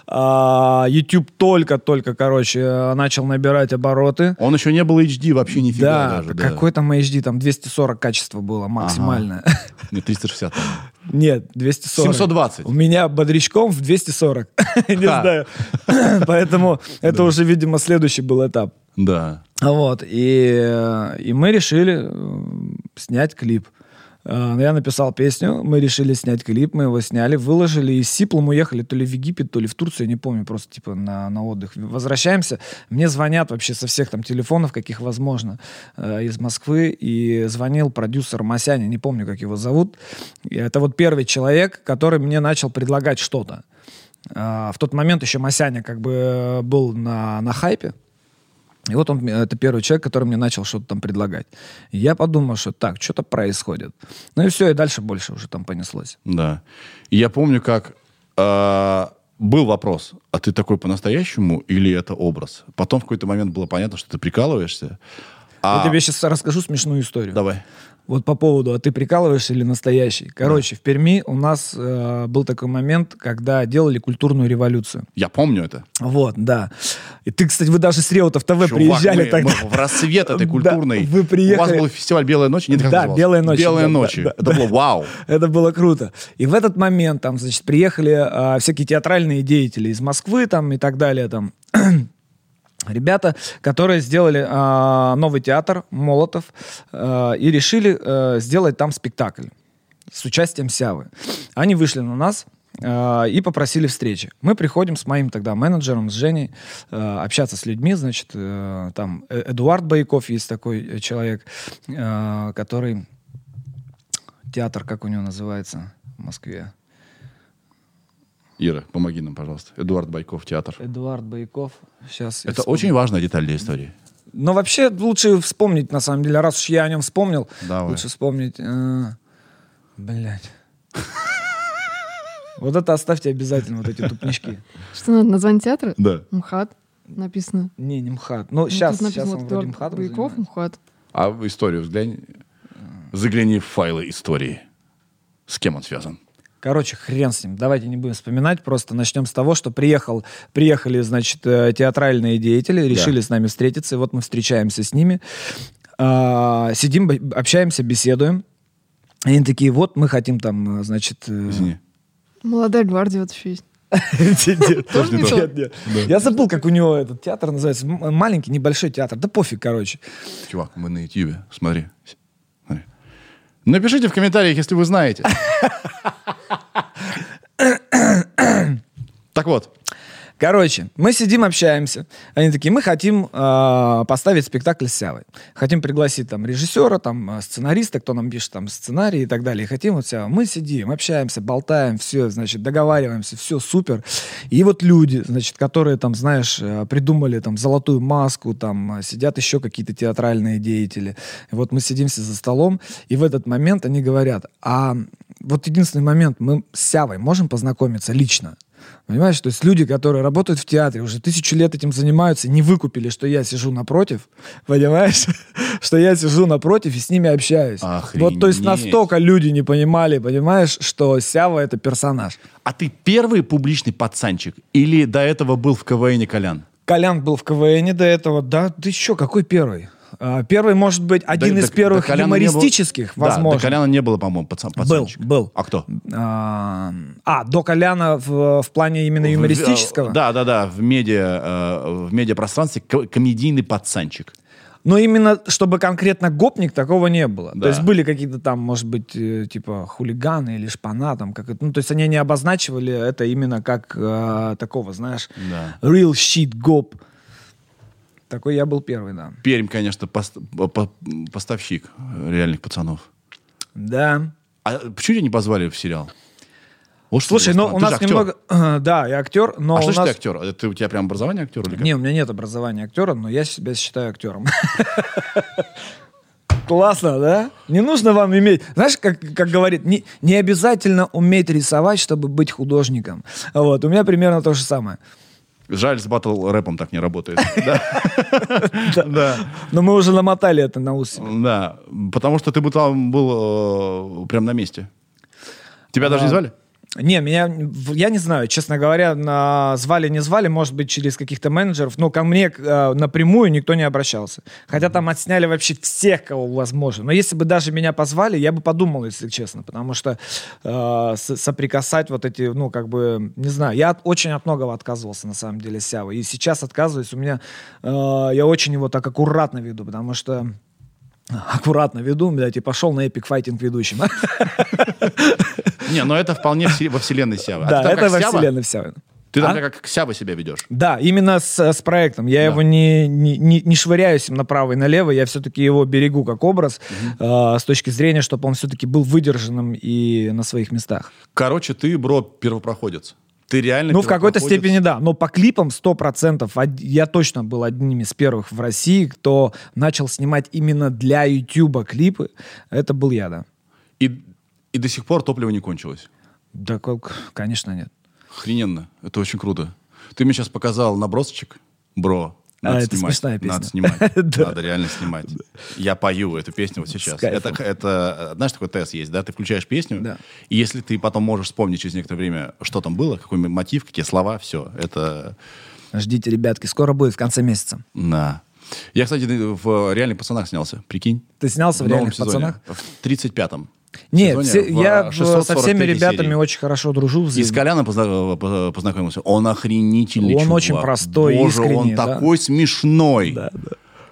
А, YouTube только-только, короче, э, начал набирать обороты. Он еще не был HD вообще нифига Да, даже. да. какой там HD, там 240 качество было максимальное. Нет, 360. Нет, 240. 720. У меня бодрячком в 240. [laughs] Не знаю. [laughs] Поэтому это уже, видимо, следующий был этап. Да. Вот, и, э, и мы решили э, снять клип. Э, Я написал песню, мы решили снять клип, мы его сняли, выложили, и с Сиплом уехали то ли в Египет, то ли в Турцию, я не помню, просто типа на, на отдых. Возвращаемся, мне звонят вообще со всех там телефонов, каких возможно, э, из Москвы, и звонил продюсер Масяня, не помню, как его зовут. И это вот первый человек, который мне начал предлагать что-то. А, В тот момент еще Масяня как бы э, был на, на хайпе, и вот он, мне- это первый человек, который мне начал что-то там предлагать. И я подумал, что так, что-то происходит. Ну и все, и дальше больше уже там понеслось. Да. И я помню, как э, был вопрос, а ты такой по-настоящему или это образ? Потом в какой-то момент было понятно, что ты прикалываешься. А... Я тебе сейчас расскажу смешную историю. Давай. Вот по поводу, а ты прикалываешься или настоящий? Короче, в Перми у нас э, был такой момент, когда делали культурную революцию. Я помню это. Вот, да. И ты, кстати, вы даже с Реутов ТВ Чувак, приезжали мы- тогда. мы в рассвет этой [laughs] Да, культурной. вы приехали- У вас был фестиваль «Белая ночь»? Нет, Да? «Белая ночь», «Белая да, ночь». да, да, это да. было вау. [laughs] Это было круто. И в этот момент там, значит, приехали а, всякие театральные деятели из Москвы там и так далее там. [clears throat] Ребята, которые сделали а, новый театр Молотов а, и решили а, сделать там спектакль с участием Сявы. Они вышли на нас а, и попросили встречи. Мы приходим с моим тогда менеджером, с Женей, а, общаться с людьми, значит, э, там э- Эдуард Байков есть такой э, человек, а, который театр, как у него называется в Москве? Ира, помоги нам, пожалуйста. Эдуард Байков, театр. Эдуард Байков. Сейчас. Это очень важная деталь для истории. Но вообще лучше вспомнить, на самом деле, раз уж я о нем вспомнил, Давай. лучше вспомнить. Блять. Вот это оставьте обязательно, вот эти тупнички. Что надо? Название театра? Да. МХАТ написано. Не, не МХАТ. Ну, Ну, сейчас, тут сейчас он вроде МХАТ Байков, занимается. МХАТ. А в историю взглянь. Загляни в файлы истории. С кем он связан? Короче, хрен с ним. Давайте не будем вспоминать. Просто начнем с того, что приехал, приехали, значит, э, театральные деятели, решили с нами встретиться. И вот мы встречаемся с ними. А, сидим, общаемся, беседуем. И они такие, вот мы хотим там, э, значит... э, Извини. Молодая гвардия вот еще есть. [laughs] Я забыл, как у него этот театр называется. Маленький, небольшой театр. Да пофиг, короче. Чувак, мы на Ютьюбе. Смотри. Напишите в комментариях, если вы знаете. [laughs] Так вот. Короче, мы сидим, общаемся. Они такие, мы хотим э, поставить спектакль с Сявой. Хотим пригласить там режиссера, там э, сценариста, кто нам пишет там сценарий и так далее. Хотим вот Сява. Мы сидим, общаемся, болтаем, все, значит, договариваемся, все супер. И вот люди, значит, которые там, знаешь, э, придумали там золотую маску, там э, сидят еще какие-то театральные деятели. И вот мы сидимся за столом, и в этот момент они говорят, а вот единственный момент, мы с Сявой можем познакомиться лично? Понимаешь, то есть люди, которые работают в театре, уже тысячу лет этим занимаются, не выкупили, что я сижу напротив, [laughs] понимаешь, [laughs] что я сижу напротив и с ними общаюсь. Вот, то есть Охренеть. настолько люди не понимали, понимаешь, что Сява это персонаж. А ты первый публичный пацанчик? Или до этого был в КВН Колян? Колян был в КВН до этого, да, ты еще какой первый? А, Первый, может быть, один Да- из до- первых до не было- юмористических, Да, возможно. до Коляна не было, по-моему, пацан, был, пацанчик. был. А кто? А, а, до Коляна в, в плане именно юмористического? В- Да, да, да, в медиа, э, в медиапространстве ко- комедийный пацанчик. Но именно, чтобы конкретно гопник, такого не было. Да. То есть были какие-то там, может быть, э, типа хулиганы или шпана, там, как это, ну, то есть они не обозначивали это именно как э, такого, знаешь, Да. real shit гоп. Такой я был первый, да. Пермь, конечно, пост- по- по- поставщик реальных пацанов. Да. А почему тебя не позвали в сериал? Вот Слушай, ну у Ты нас актер. немного... [clears throat] да, я актер, но А что нас... ты актер? Это у тебя прям образование актера или как? Не, у меня нет образования актера, но я себя считаю актером. [laughs] Классно, да? Не нужно вам иметь... Знаешь, как, как говорит, не, не обязательно уметь рисовать, чтобы быть художником. Вот, у меня примерно то же самое. Жаль, с батл рэпом так не работает. [laughs] Да. Но мы уже намотали это на ус. Да. Потому что ты бы там был э, прям на месте. Тебя даже не звали? Не, меня, я не знаю, честно говоря, на, звали, не звали, может быть, через каких-то менеджеров, но ко мне э, напрямую никто не обращался. Хотя там отсняли вообще всех, кого возможно. Но если бы даже меня позвали, я бы подумал, если честно, потому что э, соприкасать вот эти, ну, как бы, не знаю, я от- очень от многого отказывался, на самом деле, Сявы. И сейчас отказываюсь, у меня, э, я очень его так аккуратно веду, потому что аккуратно веду, блядь, и пошел на эпик файтинг ведущим. Не, но это вполне во вселенной Сява. Да, это во Сява? вселенной вся. Ты там А? как Сява себя ведешь. Да, именно с, с проектом. Я Да. его не, не, не, не швыряюсь им направо и налево, я все-таки его берегу как образ, э, с точки зрения, чтобы он все-таки был выдержанным и на своих местах. Короче, ты, бро, первопроходец. Ты реально Ну, в какой-то первопроходец. степени да, но по клипам 100%. од- Я точно был одним из первых в России, кто начал снимать именно для YouTube клипы. Это был я, да. И, и до сих пор топливо не кончилось. Да, конечно, нет. Охрененно. Это очень круто. Ты мне сейчас показал набросочек, бро. Надо А, это снимать. смешная песня. Надо снимать. [laughs] Да. Надо реально снимать. Я пою эту песню вот сейчас. Это, это, э, знаешь, такой тест есть, да? Ты включаешь песню, Да. и если ты потом можешь вспомнить через некоторое время, что там было, какой мотив, какие слова, все. Это Ждите, ребятки, скоро будет в конце месяца. на. Я, кстати, в «Реальных пацанах» снялся, прикинь. Ты снялся в новом «Реальных пацанах»? В 35-м. Нет, все- я в- со 643 всеми ребятами серии. очень хорошо дружу. И с Коляном позна- по- познакомился. Он охренительный Он чувак. очень простой, Боже, искренний, он да. такой смешной. Да, да.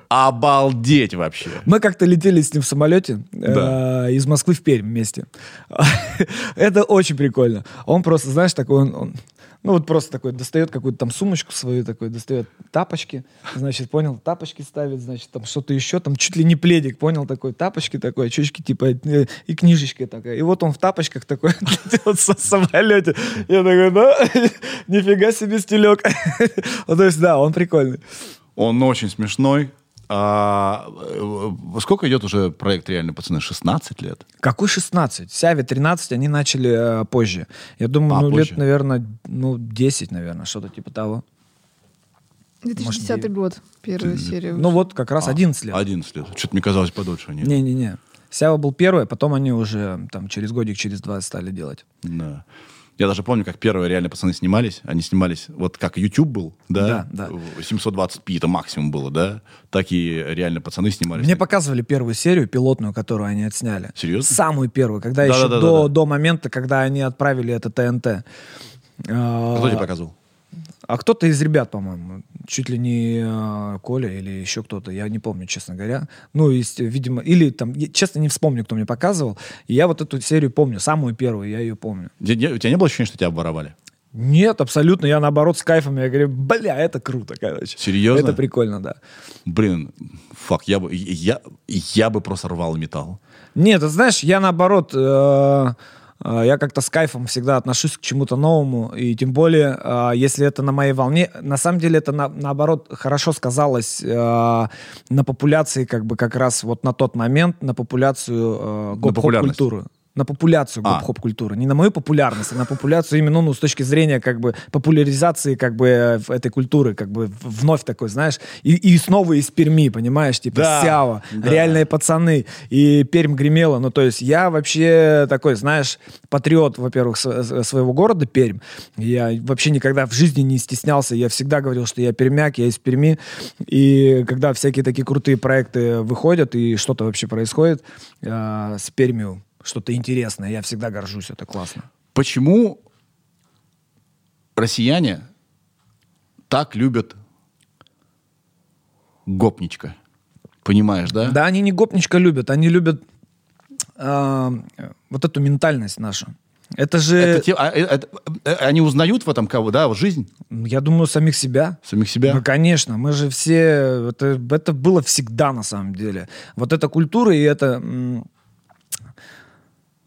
Обалдеть вообще. Мы как-то летели с ним в самолете Да. э, из Москвы в Пермь вместе. [laughs] Это очень прикольно. Он просто, знаешь, такой, он, он- ну вот просто такой достает какую-то там сумочку свою, такой достает тапочки, значит, понял, тапочки ставит, значит, там что-то еще, там чуть ли не пледик, понял, такой, тапочки такой, очечки типа, э, и книжечка такая. И вот он в тапочках такой [laughs] в самолете. Я такой, да, [laughs] нифига себе стилек. [laughs] Ну, то есть, да, он прикольный. Он очень смешной. А, э, сколько идет уже проект «Реальные пацаны»? 16 лет? Какой 16? Сяве 13, они начали э, позже. Я думаю, А, ну, позже. лет, наверное, ну, 10, наверное, что-то типа того. 2010 год, первая серия. Ну, вот как раз 11 лет. 11 лет. Что-то мне казалось подольше. они. Не-не-не. Сява был первый, а потом они уже там через годик, через два стали делать. Да. Я даже помню, как первые «Реальные пацаны» снимались. Они снимались, вот как YouTube был, да? Да, да. 720p это максимум было, да? Так и «Реальные пацаны» снимались. Мне показывали первую серию, пилотную, которую они отсняли. Серьезно? Самую первую, когда Да, еще да, да, до, да, да. до момента, когда они отправили это ТНТ. А, Кто тебе показывал? А кто-то из ребят, по-моему, чуть ли не э, Коля или еще кто-то, я не помню, честно говоря. Ну, есть, видимо, или там, я, честно, не вспомню, кто мне показывал. И я вот эту серию помню, самую первую, я ее помню. У тебя не- было ощущения, что тебя обворовали? Нет, абсолютно. Я наоборот с кайфом. Я говорю, бля, это круто, короче. Серьезно? Это прикольно, да. Блин, фак, я бы, я, я бы просто рвал металл. Нет, ты знаешь, я наоборот, э, я как-то с кайфом всегда отношусь к чему-то новому, и тем более, э, если это на моей волне, на самом деле это на- наоборот хорошо сказалось э, на популяции, как бы как раз вот на тот момент, на популяцию гоп-хоп-культуры. На популяцию А. гоп-хоп-культуры. Не на мою популярность, а на популяцию именно ну, с точки зрения как бы популяризации как бы э, этой культуры, как бы вновь такой, знаешь, и, и снова из Перми, понимаешь, типа Да, Сява, да. реальные пацаны, и Пермь гремела. Ну, то есть я вообще такой, знаешь, патриот, во-первых, своего города Пермь. Я вообще никогда в жизни не стеснялся. Я всегда говорил, что я пермяк, я из Перми. И когда всякие такие крутые проекты выходят, и что-то вообще происходит э, с Пермью, что-то интересное, я всегда горжусь, это классно. Почему россияне так любят гопничка? Понимаешь, да? Да, они не гопничка любят, они любят э, вот эту ментальность нашу. Это же, Это те- а, э, это- э, они узнают в этом кого, да, в жизнь я думаю, самих себя. самих себя. Ну, конечно, мы же все... Это, это было всегда, на самом деле. Вот эта культура и это...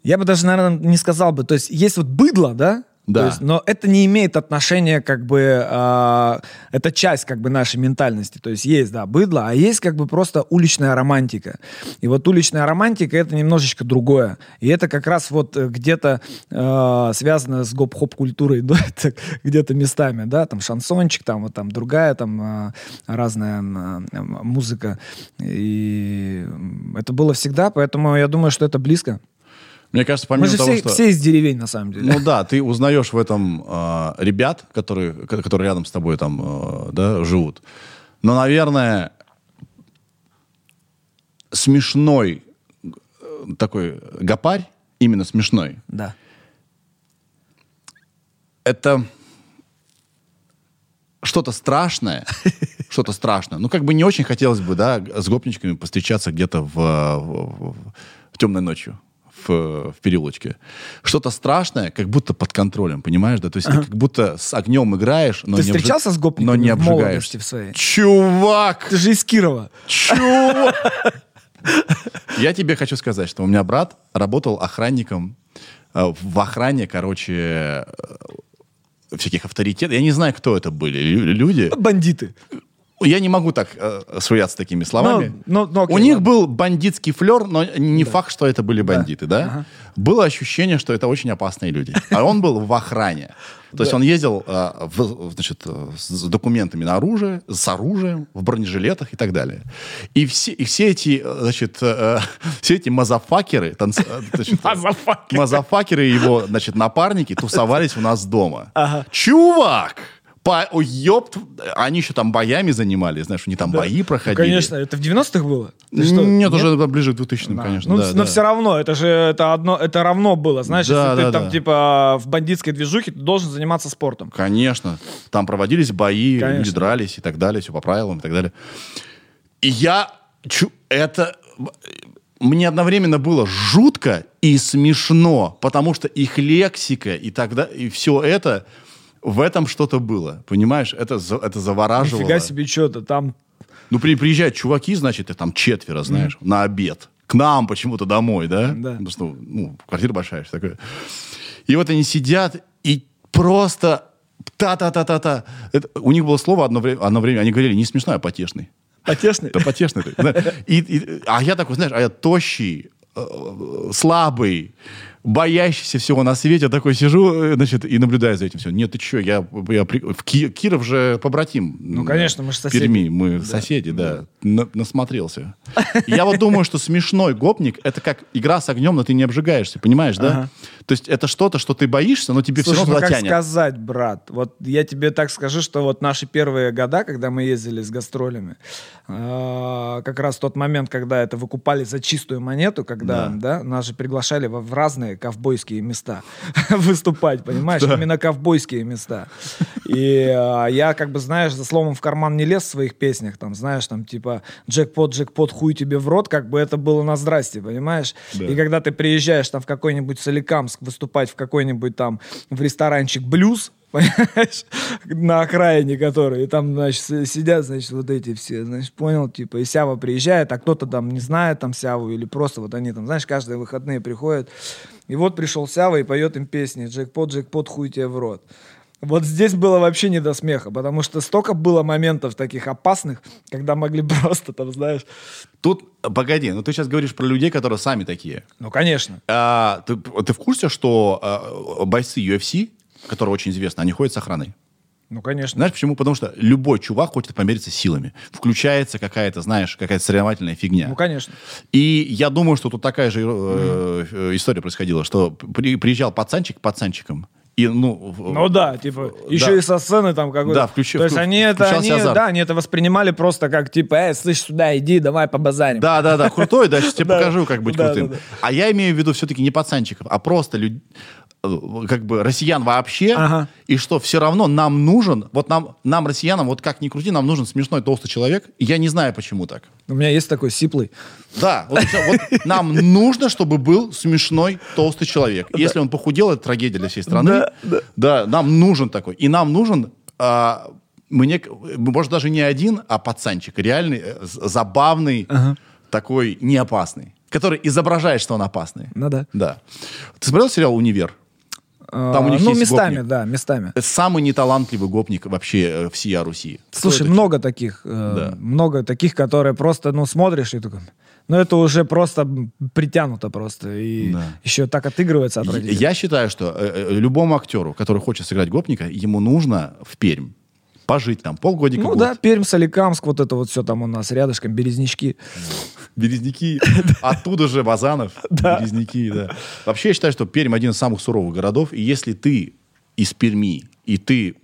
Я бы даже, наверное, не сказал бы... То есть есть вот быдло, да? Да. То есть, но это не имеет отношения, как бы... а, это часть, как бы, нашей ментальности. То есть есть, да, быдло, а есть, как бы, просто уличная романтика. И вот уличная романтика — это немножечко другое. И это как раз вот э, где-то э, связано с гоп-хоп-культурой, [laughs] да, где-то местами, да, там шансончик, там вот там другая там э, разная э, музыка. И это было всегда, поэтому я думаю, что это близко. Мне кажется, Мы помимо же того, все, что... все из деревень, на самом деле. Ну да, ты узнаешь в этом э, ребят, которые, ко- которые рядом с тобой там, э, да, живут. Но, наверное, смешной э, такой гопарь, именно смешной, Да. это что-то страшное, [laughs] что-то страшное. Ну, как бы не очень хотелось бы, да, с гопничками повстречаться где-то в, в, в темной ночью. В, в переулочке. Что-то страшное, как будто под контролем, понимаешь, да? То есть как будто с огнем играешь, но Ты не обжи- встречался с гопниками но не в молодости в своей? Чувак! Ты же из Кирова. Чувак! [laughs] Я тебе хочу сказать, что у меня брат работал охранником э, в охране, короче, э, всяких авторитетов. Я не знаю, кто это были лю- люди. Бандиты. Я не могу так э, свояться такими словами. Ну, ну, ну, окей, У них ладно. был бандитский флер, но не факт, что это были бандиты, да? Ага. Было ощущение, что это очень опасные люди. А он был в охране. То есть он ездил э, в- значит, с документами на оружие, с оружием, в бронежилетах и так далее. И все, и все эти, э, значит, э, все эти мазафакеры, танц- значит, Мазафакеры. мазафакеры и его, значит, напарники тусовались у нас дома. Ага. Чувак! По, о, ёпт, они еще там боями занимались, знаешь, у них там бои Ну, проходили. конечно, это в 90-х было? Ты что, Нет, уже ближе к 2000 Да. конечно. Ну, да, но да. все равно, это же это одно, это равно было. Знаешь, Да, если да, ты там да. типа в бандитской движухе, ты должен заниматься спортом. Конечно. Там проводились бои, Конечно. люди дрались и так далее, все по правилам и так далее. И я... чу- это... Мне одновременно было жутко и смешно, потому что их лексика и тогда и все это в этом что-то было, понимаешь? Это это завораживало. Нифига себе что-то там. Ну, при, приезжают чуваки, значит, их там четверо, знаешь, на обед. К нам почему-то домой, да? Да. Потому что, ну, квартира большая, все такое. И вот они сидят и просто та-та-та-та-та. У них было слово одно время, одно время, они говорили не смешной, а потешный. Потешный. Да потешный ты. И- и- а я такой, знаешь, а я тощий, э, слабый, боящийся всего на свете, такой сижу, э, значит, и наблюдаю за этим все. Нет, ты что, я, я при- в Ки- Киров же побратим. Ну, конечно, мы же соседи. Перми, мы соседи, да. На- насмотрелся. Я вот думаю, что смешной гопник — это как игра с огнем, но ты не обжигаешься, понимаешь, да? Ага. То есть это что-то, что ты боишься, но тебе Слушай, все ну равно как сказать, брат? Вот я тебе так скажу, что вот наши первые года, когда мы ездили с гастролями, э, как раз тот момент, когда это выкупали за чистую монету, когда, Да. да, нас же приглашали в разные ковбойские места [laughs] выступать, понимаешь? Именно ковбойские места. И э, я, как бы, знаешь, за словом в карман не лез в своих песнях, там, знаешь, там, типа, джекпот, джекпот, хуй тебе в рот, как бы это было на здрасте, понимаешь? Да. И когда ты приезжаешь там в какой-нибудь Соликамск выступать в какой-нибудь там в ресторанчик блюз, [laughs] на окраине которые, и там, значит, сидят, значит, вот эти все, значит, понял, типа, и Сява приезжает, а кто-то там не знает там Сяву, или просто вот они там, знаешь, каждые выходные приходят, и вот пришел Сява и поет им песни «Джекпот, джекпот, хуй тебе в рот». Вот здесь было вообще не до смеха, потому что столько было моментов таких опасных, когда могли [laughs] просто там, знаешь, Тут, погоди, ну ты сейчас говоришь про людей, которые сами такие. ну, конечно. А, ты, ты в курсе, что а, бойцы UFC, которые очень известны, они ходят с охраной? Ну, конечно. Знаешь почему? Потому что любой чувак хочет помериться силами. Включается какая-то, знаешь, какая-то соревновательная фигня. Ну, конечно. И я думаю, что тут такая же э, э, история происходила, что при- приезжал пацанчик к пацанчикам, и, ну... Ну да, типа, еще да. и со сцены там какой-то. Да, включи- То есть они это, они, азарт. да, они это воспринимали просто как, типа, эй, слышь, сюда иди, давай побазарим. Да, да, да, крутой, да, сейчас тебе [laughs] покажу, как быть крутым. А я имею в виду все-таки не пацанчиков, а просто э, как бы россиян вообще, Ага. и что все равно нам нужен, вот нам, нам, россиянам, вот как ни крути, нам нужен смешной толстый человек, и я не знаю, почему так. У меня есть такой сиплый. Да, вот, нам нужно, чтобы был смешной толстый человек. Если он похудел, это трагедия для всей страны. Да, нам нужен такой. И нам нужен, а, мне, может, даже не один, а пацанчик. Реальный, э, забавный, такой неопасный. Который изображает, что он опасный. Ну да. Да. Ты смотрел сериал «Универ»? Там у них ну, есть местами, гопник. да, местами. Это самый неталантливый гопник вообще э, всей Руси. Слушай, много таких, э, Да. много таких, которые просто, ну, смотришь и такой, ну, это уже просто притянуто просто. И Да. еще так отыгрывается Я- отвратительно. Я считаю, что э, э, любому актеру, который хочет сыграть гопника, ему нужно в Пермь пожить там полгодика. Ну год. да, Пермь, Соликамск, вот это вот все там у нас рядышком, Березнички. Березники. [laughs] Оттуда же Базанов. Березники, да. Вообще, я считаю, что Пермь один из самых суровых городов. И если ты из Перми, и ты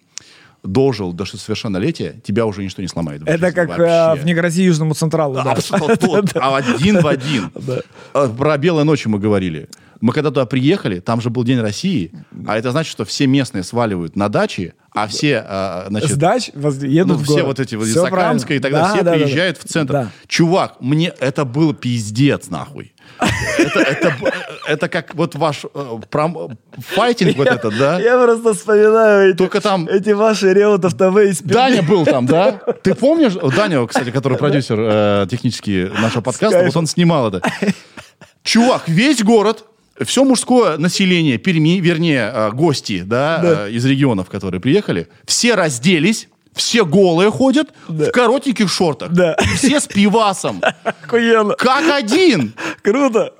дожил до совершеннолетия, тебя уже ничто не сломает. Это жизни как э, вообще. в «Не грози Южному Централу». да. Абсолютно [laughs] тот, а один в один. [laughs] А, Про «Белые ночи» мы говорили. Мы когда туда приехали, там же был День России, а это значит, что все местные сваливают на дачи, а все, а, значит, Сдач, воз- едут ну, в все вот эти вот Всё Закамска и тогда Да, все да, да, да. приезжают в центр. Да. Чувак, мне это был пиздец, нахуй. Это, это, б- это как вот ваш э, пром- файтинг вот этот, да? Я просто вспоминаю эти, Только там эти ваши Реутов ТВ из. Даня был там, да? Ты помнишь? Даня, кстати, который продюсер э, технический нашего подкаста, вот он снимал это. Чувак, весь город, все мужское население Перми, вернее, э, гости, да, э, из регионов, которые приехали, все разделись, все голые ходят в коротеньких шортах. Да. И все с пивасом. [laughs] Охуенно. Как один. Круто.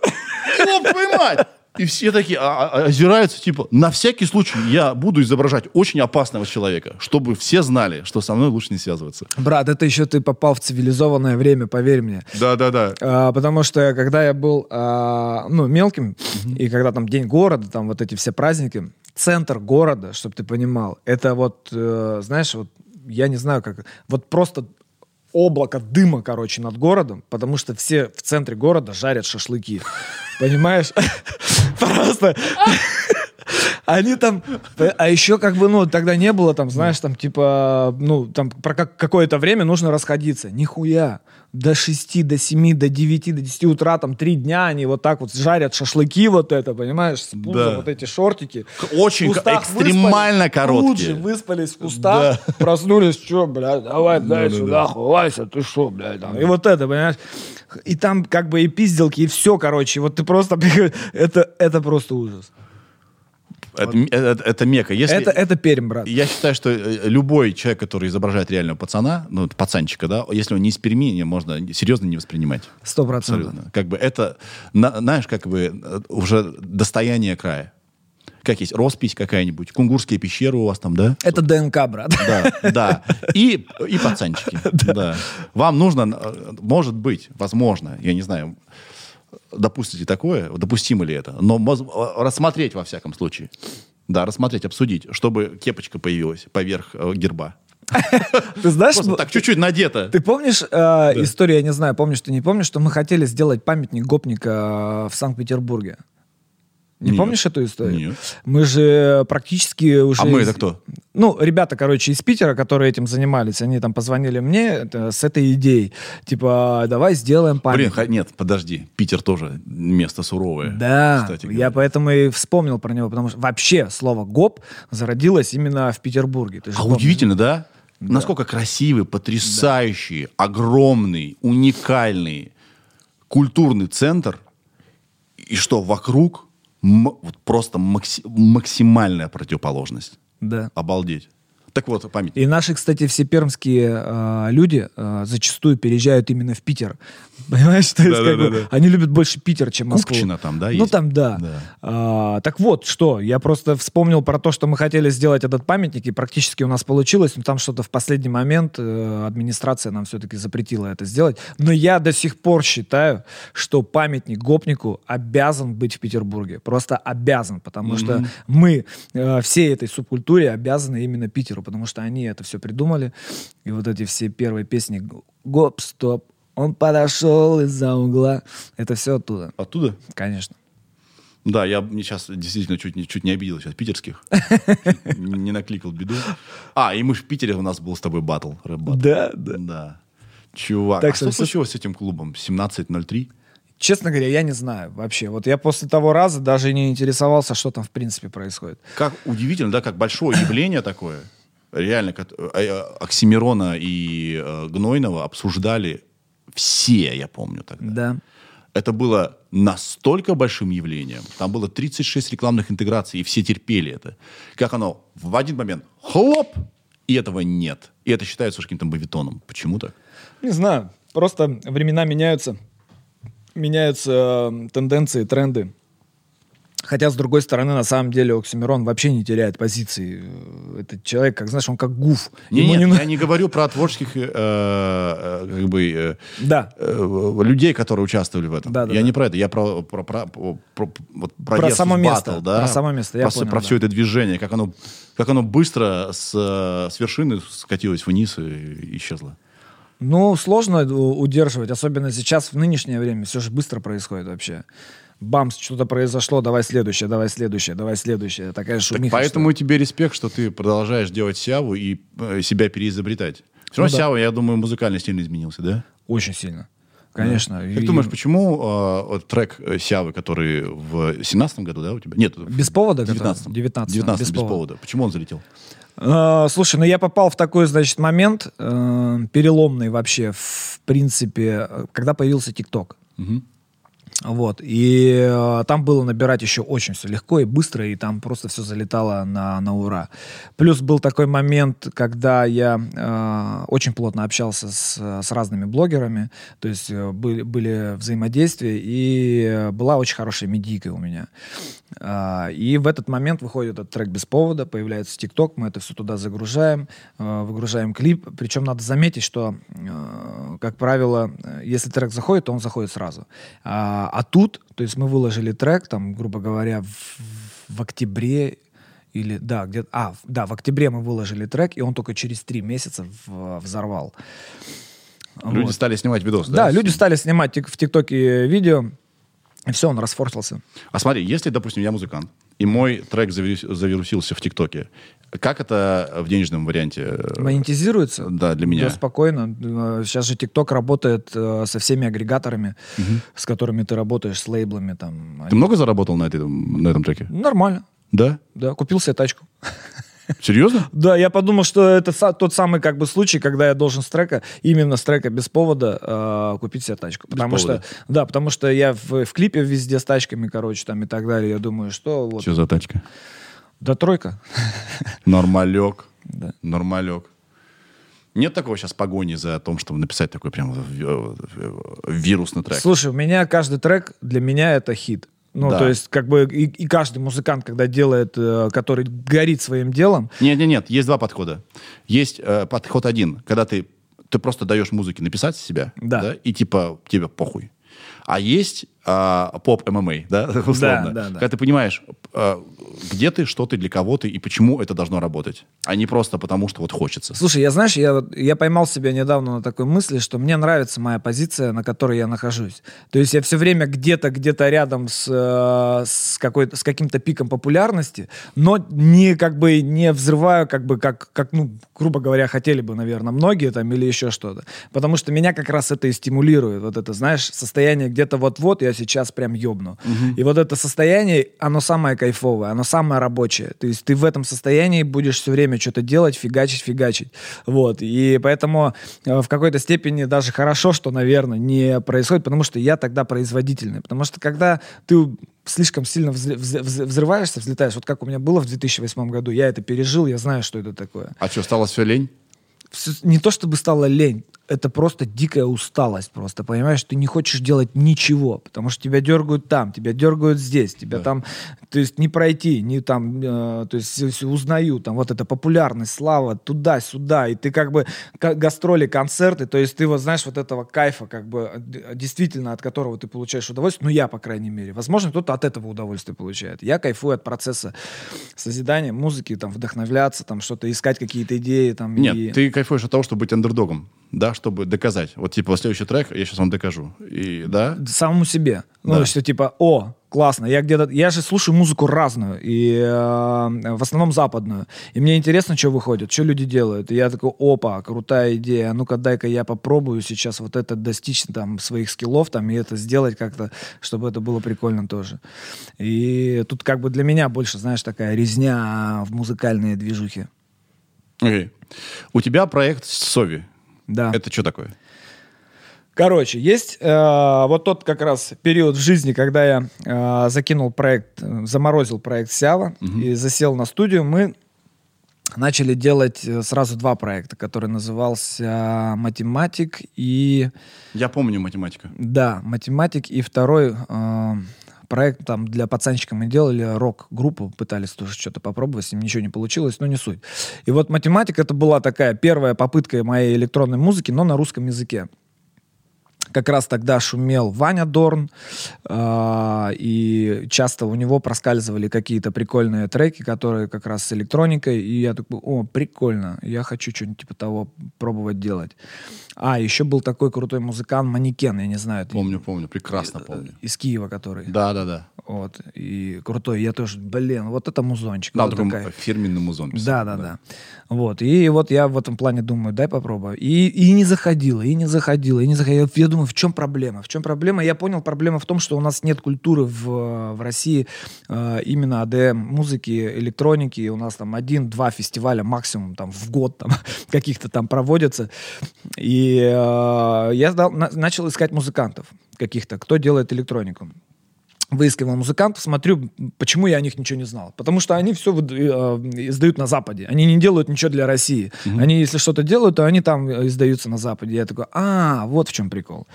Ёб твою мать! И все такие а- а- озираются, типа, на всякий случай я буду изображать очень опасного человека, чтобы все знали, что со мной лучше не связываться. Брат, это еще ты попал в цивилизованное время, поверь мне. Да-да-да. А, потому что когда я был а, ну, мелким, и когда там День города, там вот эти все праздники, центр города, чтобы ты понимал, это вот, э, знаешь, вот я не знаю как, вот просто облако дыма, короче, над городом, потому что все в центре города жарят шашлыки. Понимаешь? [laughs] Просто... Они там... А еще как бы, ну, тогда не было там, знаешь, там типа, ну, там про как- какое-то время нужно расходиться. Нихуя. До 6, до 7, до 9, до 10 утра, там, три дня они вот так вот жарят шашлыки вот это, понимаешь, с пузом, Да. вот эти шортики. Очень экстремально выспались, короткие. Тут же выспались в кустах, проснулись, что, блядь, давай, дай сюда, ховайся, ты что, блядь, там. И вот это, понимаешь? И там как бы и пизделки, и все, короче. Вот ты просто... [laughs] Это, это просто ужас. Это, м- это, это мека. Если, Это, это Пермь, брат. Я считаю, что э, любой человек, который изображает реального пацана, ну, вот пацанчика, да, если он не из Перми, можно серьезно не воспринимать. Сто процентов. Как бы это, на- знаешь, как бы э, уже достояние края. Как есть роспись какая-нибудь, кунгурские пещеры у вас там, да? Это ДНК, брат. Да, да. И, и пацанчики. [laughs] Да. Вам нужно, э, может быть, возможно, я не знаю, допустите такое, допустимо ли это, но э, рассмотреть во всяком случае. Да, рассмотреть, обсудить, чтобы кепочка появилась поверх э, герба. [laughs] Ты знаешь, Просто так чуть-чуть надето. ты помнишь э, историю, я не знаю, помнишь ты не помнишь, что мы хотели сделать памятник гопника э, в Санкт-Петербурге? Не Нет. помнишь эту историю? Нет. Мы же практически уже... А мы это кто? Ну, ребята, короче, из Питера, которые этим занимались, они там позвонили мне это, с этой идеей. Типа, давай сделаем Блин, памятник. ха- нет, подожди. Питер тоже место суровое. Да, кстати я поэтому и вспомнил про него, потому что вообще слово «гоп» зародилось именно в Петербурге. А помнишь? удивительно, да? Насколько красивый, потрясающий, огромный, уникальный культурный центр, и что вокруг вот просто макси- максимальная противоположность. Да. Обалдеть. Так вот, память. И наши, кстати, все пермские э, люди э, зачастую переезжают именно в Питер. Понимаешь, то есть как бы Да-да-да-да. они любят больше Питер, чем Москву. Купчино там, да, Ну есть? там, да. Да. А, так вот, что, я просто вспомнил про то, что мы хотели сделать этот памятник, и практически у нас получилось, но там что-то в последний момент э, администрация нам все-таки запретила это сделать. Но я до сих пор считаю, что памятник гопнику обязан быть в Петербурге. Просто обязан, потому что мы э, всей этой субкультуре обязаны именно Питеру, потому что они это все придумали. И вот эти все первые песни «Гоп, стоп», «Он подошел из-за угла», это все оттуда, Оттуда? конечно. Да, я сейчас действительно чуть не, чуть не обидел сейчас питерских. [laughs] Не накликал беду. А, и мы в Питере у нас был с тобой батл, рэп-баттл. Да, да. Да. Чувак, Так а что случилось с этим клубом? 17.03? Честно говоря, я не знаю вообще. Вот я после того раза даже не интересовался, что там в принципе происходит. Как удивительно, да, как большое явление такое. Реально, как, э, э, Оксимирона и э, Гнойного обсуждали все, я помню тогда. Да. Это было настолько большим явлением. Там было 36 рекламных интеграций, и все терпели это. Как оно в один момент хлоп, и этого нет. И это считается уж каким-то бавитоном. Почему так? Не знаю. Просто времена меняются. Меняются э, тенденции, тренды. Хотя, с другой стороны, на самом деле, Оксимирон вообще не теряет позиции. Этот человек, как знаешь, он как гуф. Не, Ему нет, не я не говорю про творческих э, э, как бы, э, Да. э, людей, которые участвовали в этом. Да, да, я да. не про это, я про, про, про, про, про- вот про Про само место, Battle, да? про само место, я про, все- понял, про да. все это движение, как оно, как оно быстро с, с вершины скатилось вниз и исчезло. Ну, сложно удерживать, особенно сейчас, в нынешнее время. Все же быстро происходит вообще. Бамс, что-то произошло, давай следующее, давай следующее, давай следующее. Такая Так шумиха. поэтому что- тебе респект, что ты продолжаешь делать сяву и э, себя переизобретать. Все равно Ну да. сява, я думаю, музыкально сильно изменился, да? Очень сильно. Конечно. Как И- думаешь, почему э, вот трек э, Сявы, который в 17 году, да, у тебя? Нет, Без повода? 19 19 19 без без, повода. повода. Почему он залетел? Э, Слушай, ну я попал в такой, значит, момент э, переломный вообще, в принципе, э, когда появился ТикТок. Мгм. Вот. И э, там было набирать еще очень все легко и быстро, и там просто все залетало на, на ура. Плюс был такой момент, когда я э, очень плотно общался с, с разными блогерами, то есть э, были, были взаимодействия, и э, была очень хорошая медийка у меня. А, и в этот момент выходит этот трек без повода, появляется ТикТок, мы это все туда загружаем, э, выгружаем клип. Причем надо заметить, что, э, как правило, э, если трек заходит, то он заходит сразу. А, а тут, то есть мы выложили трек, там, грубо говоря, в, в октябре или, да, где а, да, в октябре мы выложили трек, и он только через три месяца в- взорвал. Люди Вот. стали снимать видос, Да, да? люди стали снимать в ТикТоке видео, и все, он расфорсился. А смотри, если, допустим, я музыкант, и мой трек завирус- завирусился в ТикТоке, как это в денежном варианте? Монетизируется? Да, для меня. Да, спокойно. Э, Сейчас же ТикТок работает э, со всеми агрегаторами, с которыми ты работаешь, с лейблами. Там. Ты много заработал на, этой, на этом треке? Нормально. Да? Да, купил себе тачку. Серьезно? [laughs] Да, я подумал, что это тот самый как бы случай, когда я должен с трека, именно с трека без повода, э, купить себе тачку. Потому повода. что, да, потому что я в, в клипе везде с тачками, короче, там и так далее. Я думаю, что вот, Что за тачка? Да тройка. Нормалек. Да. Нормалек. Нет такого сейчас погони за том, чтобы написать такой прям в- в- в- вирусный трек. Слушай, у меня каждый трек для меня это хит. Ну, Да. то есть, как бы, и, и каждый музыкант, когда делает, э, который горит своим делом, Нет, нет, нет, есть два подхода. Есть э, подход один, когда ты, ты просто даешь музыке написать себя, Да. и типа тебе похуй. А есть а, поп ММА, да, [laughs] условно. да, да. Когда ты понимаешь, а, где ты, что ты, для кого ты и почему это должно работать, а не просто потому, что вот хочется. Слушай, я знаешь, я, я поймал себя недавно на такой мысли, что мне нравится моя позиция, на которой я нахожусь. То есть я все время где-то, где-то рядом с, э, с, какой с каким-то пиком популярности, но не как бы не взрываю, как бы как, как, ну, грубо говоря, хотели бы, наверное, многие там или еще что-то. Потому что меня как раз это и стимулирует. Вот это, знаешь, состояние где-то вот-вот, я сейчас прям ёбну. И вот это состояние, оно самое кайфовое, оно самое рабочее. То есть ты в этом состоянии будешь все время что-то делать, фигачить, фигачить. Вот. И поэтому э, в какой-то степени даже хорошо, что, наверное, не происходит, потому что я тогда производительный. Потому что когда ты слишком сильно взрываешься, взлетаешь, вот как у меня было в 2008 году, я это пережил, я знаю, что это такое. А что, стало все лень? Не то чтобы стала лень, это просто дикая усталость просто, понимаешь? Ты не хочешь делать ничего, потому что тебя дергают там, тебя дергают здесь, тебя Да. там, то есть не пройти, не там, э, то есть узнаю, там вот эта популярность, слава, туда-сюда, и ты как бы ка- гастроли, концерты, то есть ты вот знаешь вот этого кайфа, как бы д- действительно от которого ты получаешь удовольствие, ну я, по крайней мере. Возможно, кто-то от этого удовольствие получает. Я кайфую от процесса созидания музыки, там вдохновляться, там что-то искать, какие-то идеи, там. Нет, и- ты кайфуешь от того, чтобы быть андердогом, да, чтобы доказать. Вот типа следующий трек, я сейчас вам докажу. И да, самому себе. Ну, Да. что типа, о, классно, я где-то... Я же слушаю музыку разную, и э, в основном западную. И мне интересно, что выходит, что люди делают. И я такой, опа, крутая идея, а ну-ка дай-ка я попробую сейчас вот это достичь там своих скиллов, там, и это сделать как-то, чтобы это было прикольно тоже. И тут как бы для меня больше, знаешь, такая резня в музыкальные движухи. Окей. У тебя проект с Сови. Да. Это что такое? Короче, есть э, вот тот как раз период в жизни, когда я э, закинул проект, э, заморозил проект Сява и засел на студию, мы начали делать э, сразу два проекта, который назывался «Математик» и... Я помню математика. Да, «Математик» и второй э, проект там для пацанчика мы делали рок-группу, пытались тоже что-то попробовать, с ним ничего не получилось, но не суть. И вот «Математик» это была такая первая попытка моей электронной музыки, но на русском языке как раз тогда шумел Ваня Дорн, а, и часто у него проскальзывали какие-то прикольные треки, которые как раз с электроникой, и я такой, о, прикольно, я хочу что-нибудь типа того пробовать делать. А, еще был такой крутой музыкант Манекен, я не знаю, ты- Помню, помню, прекрасно помню. из Киева который. Да, да, да. Вот, и крутой, я тоже, блин, вот это музончик. Да, вот такой такая- фирменный музон. да, да, да. Вот. И вот я в этом плане думаю, дай попробую. И, и не заходило, и не заходило, и не заходило. Я думаю, в чем проблема? В чем проблема? Я понял, проблема в том, что у нас нет культуры в, в России э, именно АДМ-музыки, электроники. У нас там один-два фестиваля максимум там в год там [laughs] каких-то там проводятся. И э, я сдал- на- начал искать музыкантов каких-то, кто делает электронику выискивал музыкантов, смотрю, почему я о них ничего не знал. Потому что они все э, издают на Западе. Они не делают ничего для России. Они, если что-то делают, то они там э, издаются на Западе. Я такой, а, вот в чем прикол.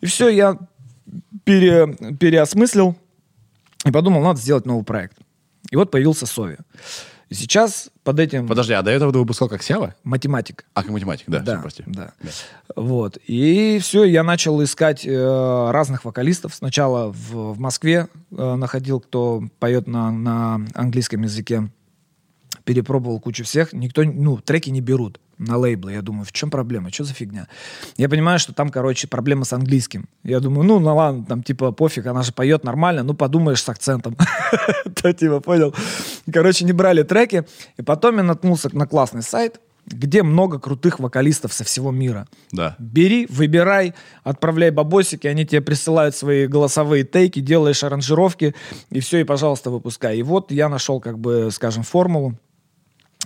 И все, я пере- переосмыслил и подумал, надо сделать новый проект. И вот появился Сови. И сейчас под этим Подожди, а до этого ты выпускал как Сява? математик. А, как математик, да, Да, всё, прости. да. Вот. И все, я начал искать э, разных вокалистов. Сначала в, в Москве э, находил, кто поет на, на английском языке. Перепробовал кучу всех. Никто, ну, треки не берут на лейблы. Я думаю, в чем проблема? Что за фигня? Я понимаю, что там, короче, проблема с английским. Я думаю, ну, ну ладно, там, типа, пофиг, она же поет нормально, ну, подумаешь с акцентом. [laughs] То, типа, понял. Короче, не брали треки. И потом я наткнулся на классный сайт, где много крутых вокалистов со всего мира. Да. Бери, выбирай, отправляй бабосики, они тебе присылают свои голосовые тейки, делаешь аранжировки, и все, и, пожалуйста, выпускай. И вот я нашел, как бы, скажем, формулу,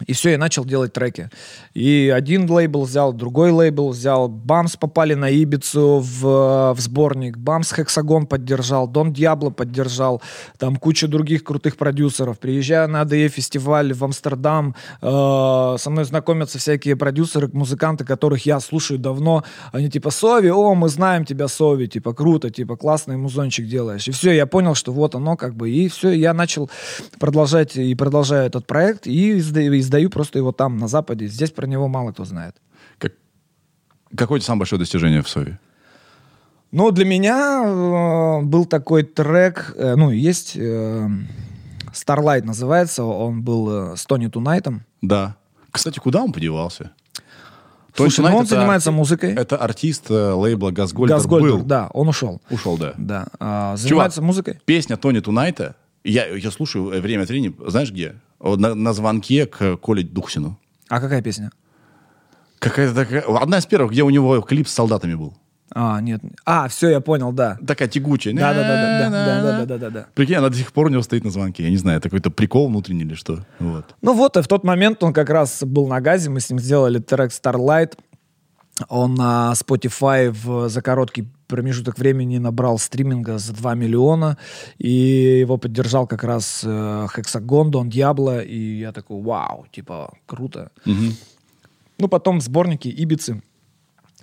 и все, я начал делать треки. И один лейбл взял, другой лейбл взял. Бамс попали на Ибицу в, в сборник. Бамс Хексагон поддержал. Дон Диабло поддержал. Там куча других крутых продюсеров. Приезжаю на АДЕ фестиваль в Амстердам. э, со мной знакомятся всякие продюсеры, музыканты, которых я слушаю давно. Они типа, Сови, о, мы знаем тебя, Сови. Типа, круто, типа, классный музончик делаешь. И все, я понял, что вот оно как бы. И все, я начал продолжать и продолжаю этот проект. И издаю просто его там, на Западе. Здесь про него мало кто знает. Как- Какое самое большое достижение в Сове? Ну, для меня э, был такой трек, э, ну, есть э, Starlight называется, он был э, с Тони Тунайтом. Да. Кстати, куда он подевался? Слушай, ну Тонайт он занимается арти- музыкой. Это артист э, лейбла Газгольдер Газгольдер, был. да, он ушел. Ушел, да. Да, а, занимается музыкой. Песня Тони Тунайта, я, я слушаю э, время от времени, знаешь где? На, на звонке к Коле Духсину. А какая песня? Какая-то такая... Одна из первых, где у него клип с солдатами был. А, нет. А, все, я понял, да. Такая тягучая. Да, да, да, да, да, да, да, да, да, да. Прикинь, она до сих пор у него стоит на звонке. Я не знаю, это какой-то прикол внутренний или что. Вот. Ну вот, и в тот момент он как раз был на газе, мы с ним сделали трек Starlight. Он на Spotify в, за короткий промежуток времени набрал стриминга за 2 миллиона, и его поддержал как раз э, Hexagon, Don Diablo, и я такой, вау, типа, круто. Ну, потом сборники Ибицы.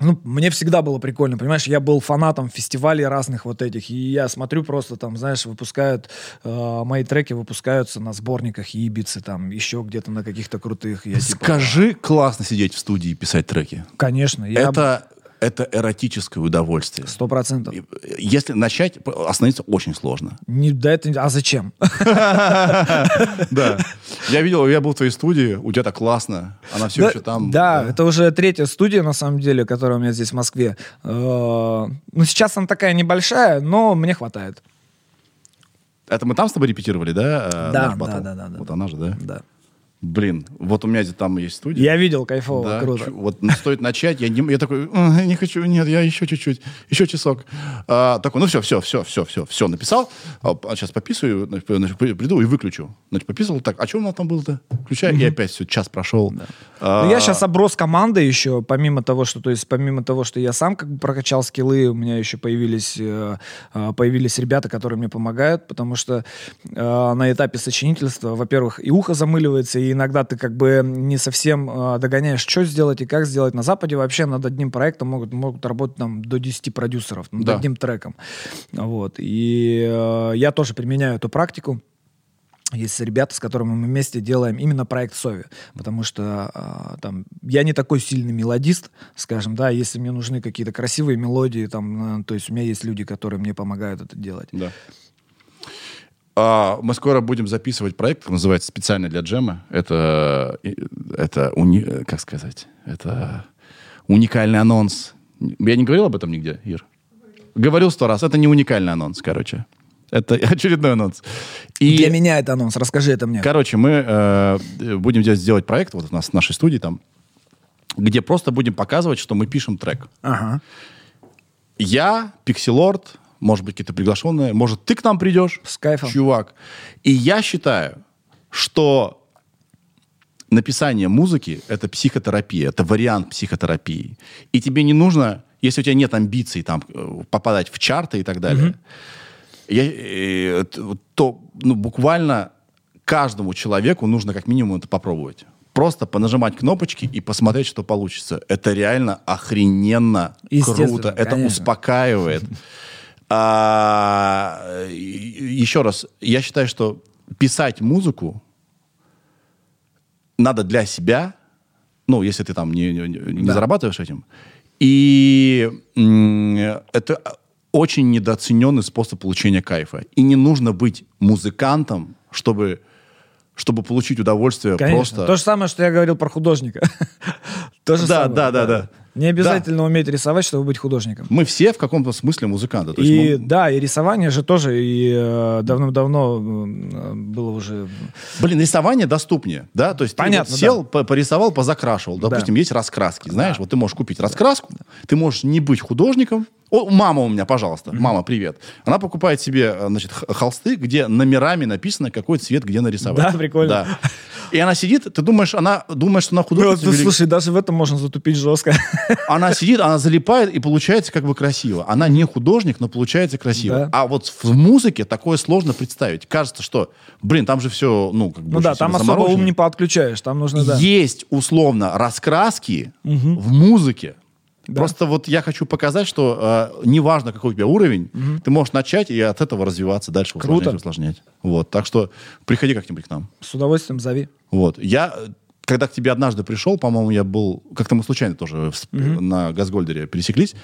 Ну, мне всегда было прикольно, понимаешь, я был фанатом фестивалей разных вот этих, и я смотрю просто там, знаешь, выпускают, э, мои треки выпускаются на сборниках Ибицы, там, еще где-то на каких-то крутых. Я типа, Скажи, классно сидеть в студии и писать треки. конечно, я Это, это эротическое удовольствие. сто процентов. Если начать, остановиться очень сложно. Не, да это, а зачем? [laughs] Да. Я видел, я был в твоей студии, у тебя так классно. Она все еще там. да, это уже третья студия, на самом деле, которая у меня здесь в Москве. Э, Ну, сейчас она такая небольшая, но мне хватает. Это мы там с тобой репетировали, да? э, да, да, да, да. Вот она же, да? Да. Блин, вот у меня там есть студия. Я видел, кайфово, Да, круто. Вот стоит начать, я, не, я такой, «Ах, не хочу, нет, я еще чуть-чуть, еще часок. А, такой, ну все, все, все, все, все, все, написал. А, сейчас пописываю, значит, значит, при- приду и выключу. Значит, пописывал, так, а что у нас там было-то? Включаю, и опять все, час прошел. А, Ну, я сейчас оброс командой еще, помимо того, что, то есть, помимо того, что я сам как бы прокачал скиллы, у меня еще появились, э, э, появились ребята, которые мне помогают, потому что э, на этапе сочинительства, во-первых, и ухо замыливается, и иногда ты как бы не совсем э, догоняешь, что сделать и как сделать. На Западе вообще над одним проектом могут, могут работать там до 10 продюсеров, над Да. одним треком. Вот. И э, я тоже применяю эту практику. Есть ребята, с которыми мы вместе делаем именно проект Сови, потому что а, там я не такой сильный мелодист, скажем, да, если мне нужны какие-то красивые мелодии, там, э, то есть у меня есть люди, которые мне помогают это делать. Да. А, мы скоро будем записывать проект, называется специально для джема. Это, и- это уни- как сказать, это уникальный анонс. Я не говорил об этом нигде, Ир? Говорил сто раз. Это не уникальный анонс, короче. Это [laughs] очередной анонс. И, Для меня это анонс, расскажи это мне. короче, мы э, будем делать, сделать проект вот у нас в нашей студии там, где просто будем показывать, что мы пишем трек. Ага. Я, Пикселорд, может быть, какие-то приглашенные, может, ты к нам придешь, С кайфом. чувак. И я считаю, что написание музыки — это психотерапия, это вариант психотерапии. И тебе не нужно, если у тебя нет амбиций там, э, попадать в чарты и так далее, я, э, то ну, буквально каждому человеку нужно как минимум это попробовать. Просто понажимать кнопочки и посмотреть, что получится. Это реально охрененно круто. Это конечно. успокаивает. [laughs] А, еще раз, я считаю, что писать музыку надо для себя, ну, если ты там не, не- не Да. зарабатываешь этим. И это очень недооцененный способ получения кайфа. И не нужно быть музыкантом, чтобы, чтобы получить удовольствие Конечно. просто... То же самое, что я говорил про художника. [laughs] То же Да, самое, да, да, да. Не обязательно уметь рисовать, чтобы быть художником. Мы все в каком-то смысле музыканты. То И мы- да, и рисование же тоже и э, давным-давно э, было уже... Блин, рисование доступнее, да? То есть Понятно, ты вот сел, по- порисовал, позакрашивал. Допустим, есть раскраски, знаешь, вот ты можешь купить раскраску, ты можешь не быть художником. О, мама у меня, пожалуйста, мама, привет. Она покупает себе, э, значит, холсты, где номерами написано, какой цвет где нарисовать. Да, прикольно. Да. И она сидит, ты думаешь, она думает, что она Ну, художница. ты, вели- слушай, даже в этом можно затупить жестко. [laughs] Она сидит, она залипает, и получается как бы красиво. Она не художник, но получается красиво. Да. А вот в музыке такое сложно представить. Кажется, что, блин, там же все, ну, как бы Ну да, там особо ум не подключаешь, там нужно, да. Есть условно раскраски в музыке. Просто вот я хочу показать, что э, неважно, какой у тебя уровень, ты можешь начать и от этого развиваться дальше, усложнять, Круто. усложнять. Вот, так что приходи как-нибудь к нам. С удовольствием зови. Вот. Я, когда к тебе однажды пришел, по-моему, я был... Как-то мы случайно тоже сп- на Газгольдере пересеклись.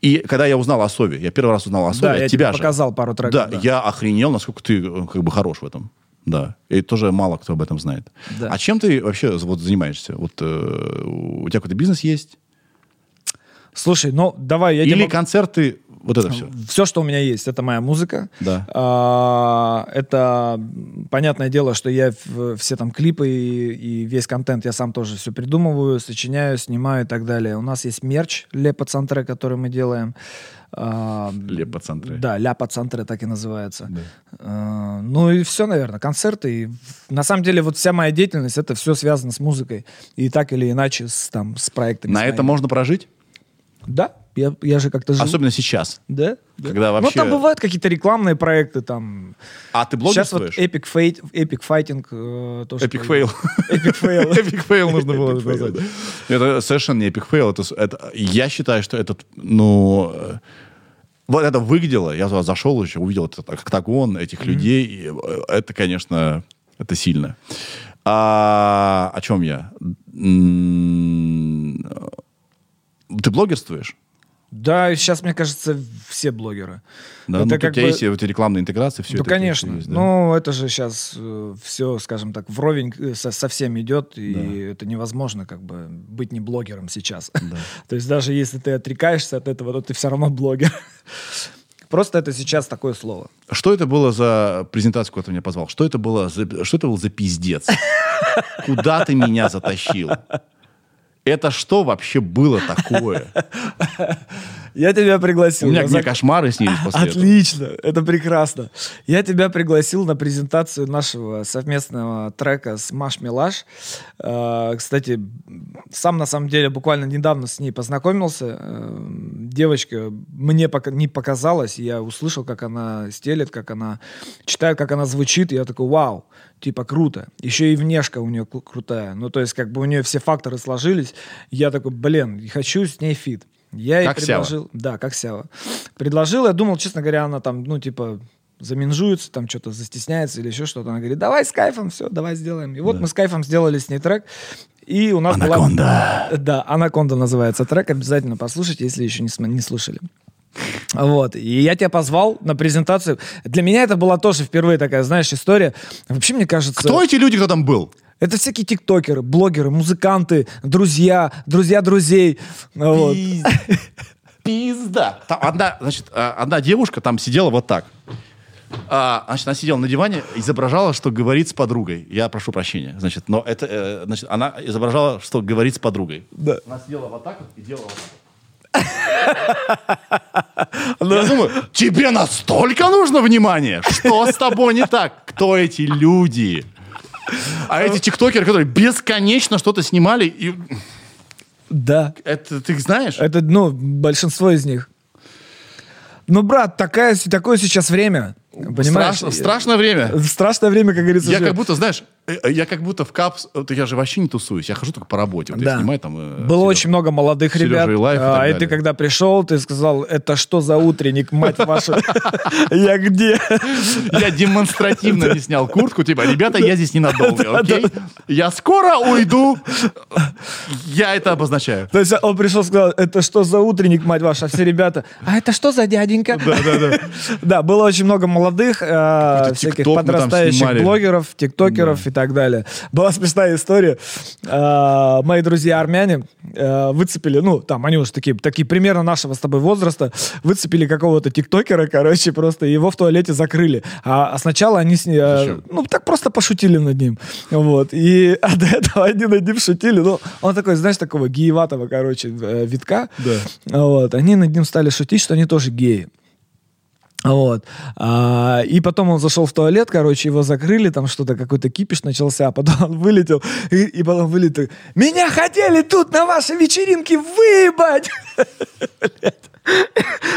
И когда я узнал о Сове, я первый раз узнал о Сове Да, я тебя тебе же. показал пару треков. Да, да. я охренел, насколько ты э, как бы хорош в этом. Да. И тоже мало кто об этом знает. Да. А чем ты вообще вот занимаешься? Вот э, у тебя какой-то бизнес есть? Слушай, ну давай я Или тебе... концерты? Вот это все. Все, что у меня есть, это моя музыка. Да. А, это понятное дело, что я все там клипы и, и весь контент я сам тоже все придумываю, сочиняю, снимаю и так далее. У нас есть мерч Ле Пацантре, который мы делаем. А, Ле Пацантре. Да, Ля Пацантре так и называется. Да. А, ну и все, наверное, концерты. И на самом деле вот вся моя деятельность, это все связано с музыкой. И так или иначе с, там, с проектами. На с это можно прожить? Да, я, я же как-то живу. Особенно сейчас. Да? да. Когда Ну, вообще- там бывают какие-то рекламные проекты, там... А ты Сейчас вот блогерствуешь? Epic, Fight, Epic Fighting э, тоже... Epic fail. Epic Fail. [laughs] Epic fail нужно было назвать. Это совершенно не epic fail. Это, это- я считаю, что этот, ну... э, Вот это выглядело, я зашел еще, увидел этот октагон этих людей. и, э, это, конечно, это сильно. А, о чем я? Ты блогерствуешь? Да, сейчас, мне кажется, все блогеры. Да, Это ну, как у тебя бы- есть эти рекламные интеграции, все ну, это. конечно. есть, да? Ну, это же сейчас все, скажем так, вровень э, со, со всем идет, и это невозможно как бы быть не блогером сейчас. [laughs] То есть даже если ты отрекаешься от этого, то ты все равно блогер. [laughs] Просто это сейчас такое слово. Что это было за презентацию, куда ты меня позвал? Что это было за, что это был за пиздец? [laughs] Куда ты меня затащил? Это что вообще было такое? Я тебя пригласил. У меня мне кошмары снились после этого. Отлично, это прекрасно. Я тебя пригласил на презентацию нашего совместного трека с Маш Милаш. Э, Кстати, сам на самом деле буквально недавно с ней познакомился. Девочка мне пока не показалась, я услышал, как она стелет, как она читает, как она звучит, и я такой, вау, типа круто. Еще и внешка у нее кру- крутая. Ну, то есть, как бы у нее все факторы сложились. Я такой, блин, хочу с ней feat. Я ей Как Сява? предложил, да, как Сява. Предложил, я думал, честно говоря, она там, ну, типа, закринжуется, там что-то застесняется или еще что-то. Она говорит, давай с кайфом, все, давай сделаем. И вот мы с кайфом сделали с ней трек. И у нас Анаконда. была... Да, «Анаконда» называется трек. Обязательно послушайте, если еще не, см- не слушали. Вот. И я тебя позвал на презентацию. Для меня это была тоже впервые такая, знаешь, история. Вообще, мне кажется... Кто эти люди, кто там был? Это всякие тиктокеры, блогеры, музыканты, друзья, друзья друзей. Вот. Пиз- Пизда. Там одна, значит, а, одна девушка там сидела вот так. А, значит, она сидела на диване, изображала, что говорит с подругой. Я прошу прощения. Значит, но это, э, значит, она изображала, что говорит с подругой. Да. Она сидела вот так вот и делала вот так. [laughs] Я думаю, тебе настолько нужно внимание? Что с тобой не так? Кто эти люди? А эти тиктокеры, которые бесконечно что-то снимали, и Да. это ты их знаешь? Это, ну, большинство из них. Ну, брат, такая, такое сейчас время. Понимаешь? Страшно- страшное время. Страшное время, как говорится. Я как будто, знаешь, я как будто в капс... Я же вообще не тусуюсь. Я хожу только по работе. Вот я Да. снимаю там... э, Было Сережу. очень много молодых Сережа ребят. и Лайф и а, и, ты когда пришел, ты сказал, это что за утренник, мать вашу? [laughs] Я где? Я демонстративно не снял куртку. Типа, ребята, я здесь ненадолго, [laughs] окей? Я скоро уйду. Я это обозначаю. То есть он пришел, сказал, это что за утренник, мать ваша? А все ребята, а это что за дяденька? Да, да, да. [laughs] Да, было очень много молодых, э, Какой-то всяких подрастающих блогеров, тиктокеров и так далее. Была смешная история. Э, Мои друзья армяне э, выцепили, ну, там, они уже такие, такие примерно нашего с тобой возраста, выцепили какого-то тиктокера, короче, просто его в туалете закрыли. А, а сначала они с ней, э, ну, так просто пошутили над ним. Вот. И [laughs] а до этого они над ним шутили. Ну, он такой, знаешь, такого гееватого, короче, э, витка. Да. Вот. Они над ним стали шутить, что они тоже геи. Вот. А, и потом он зашел в туалет, короче, его закрыли, там что-то, какой-то кипиш начался, а потом он вылетел, и, и потом вылетел. Меня хотели тут на вашей вечеринке выебать! [laughs]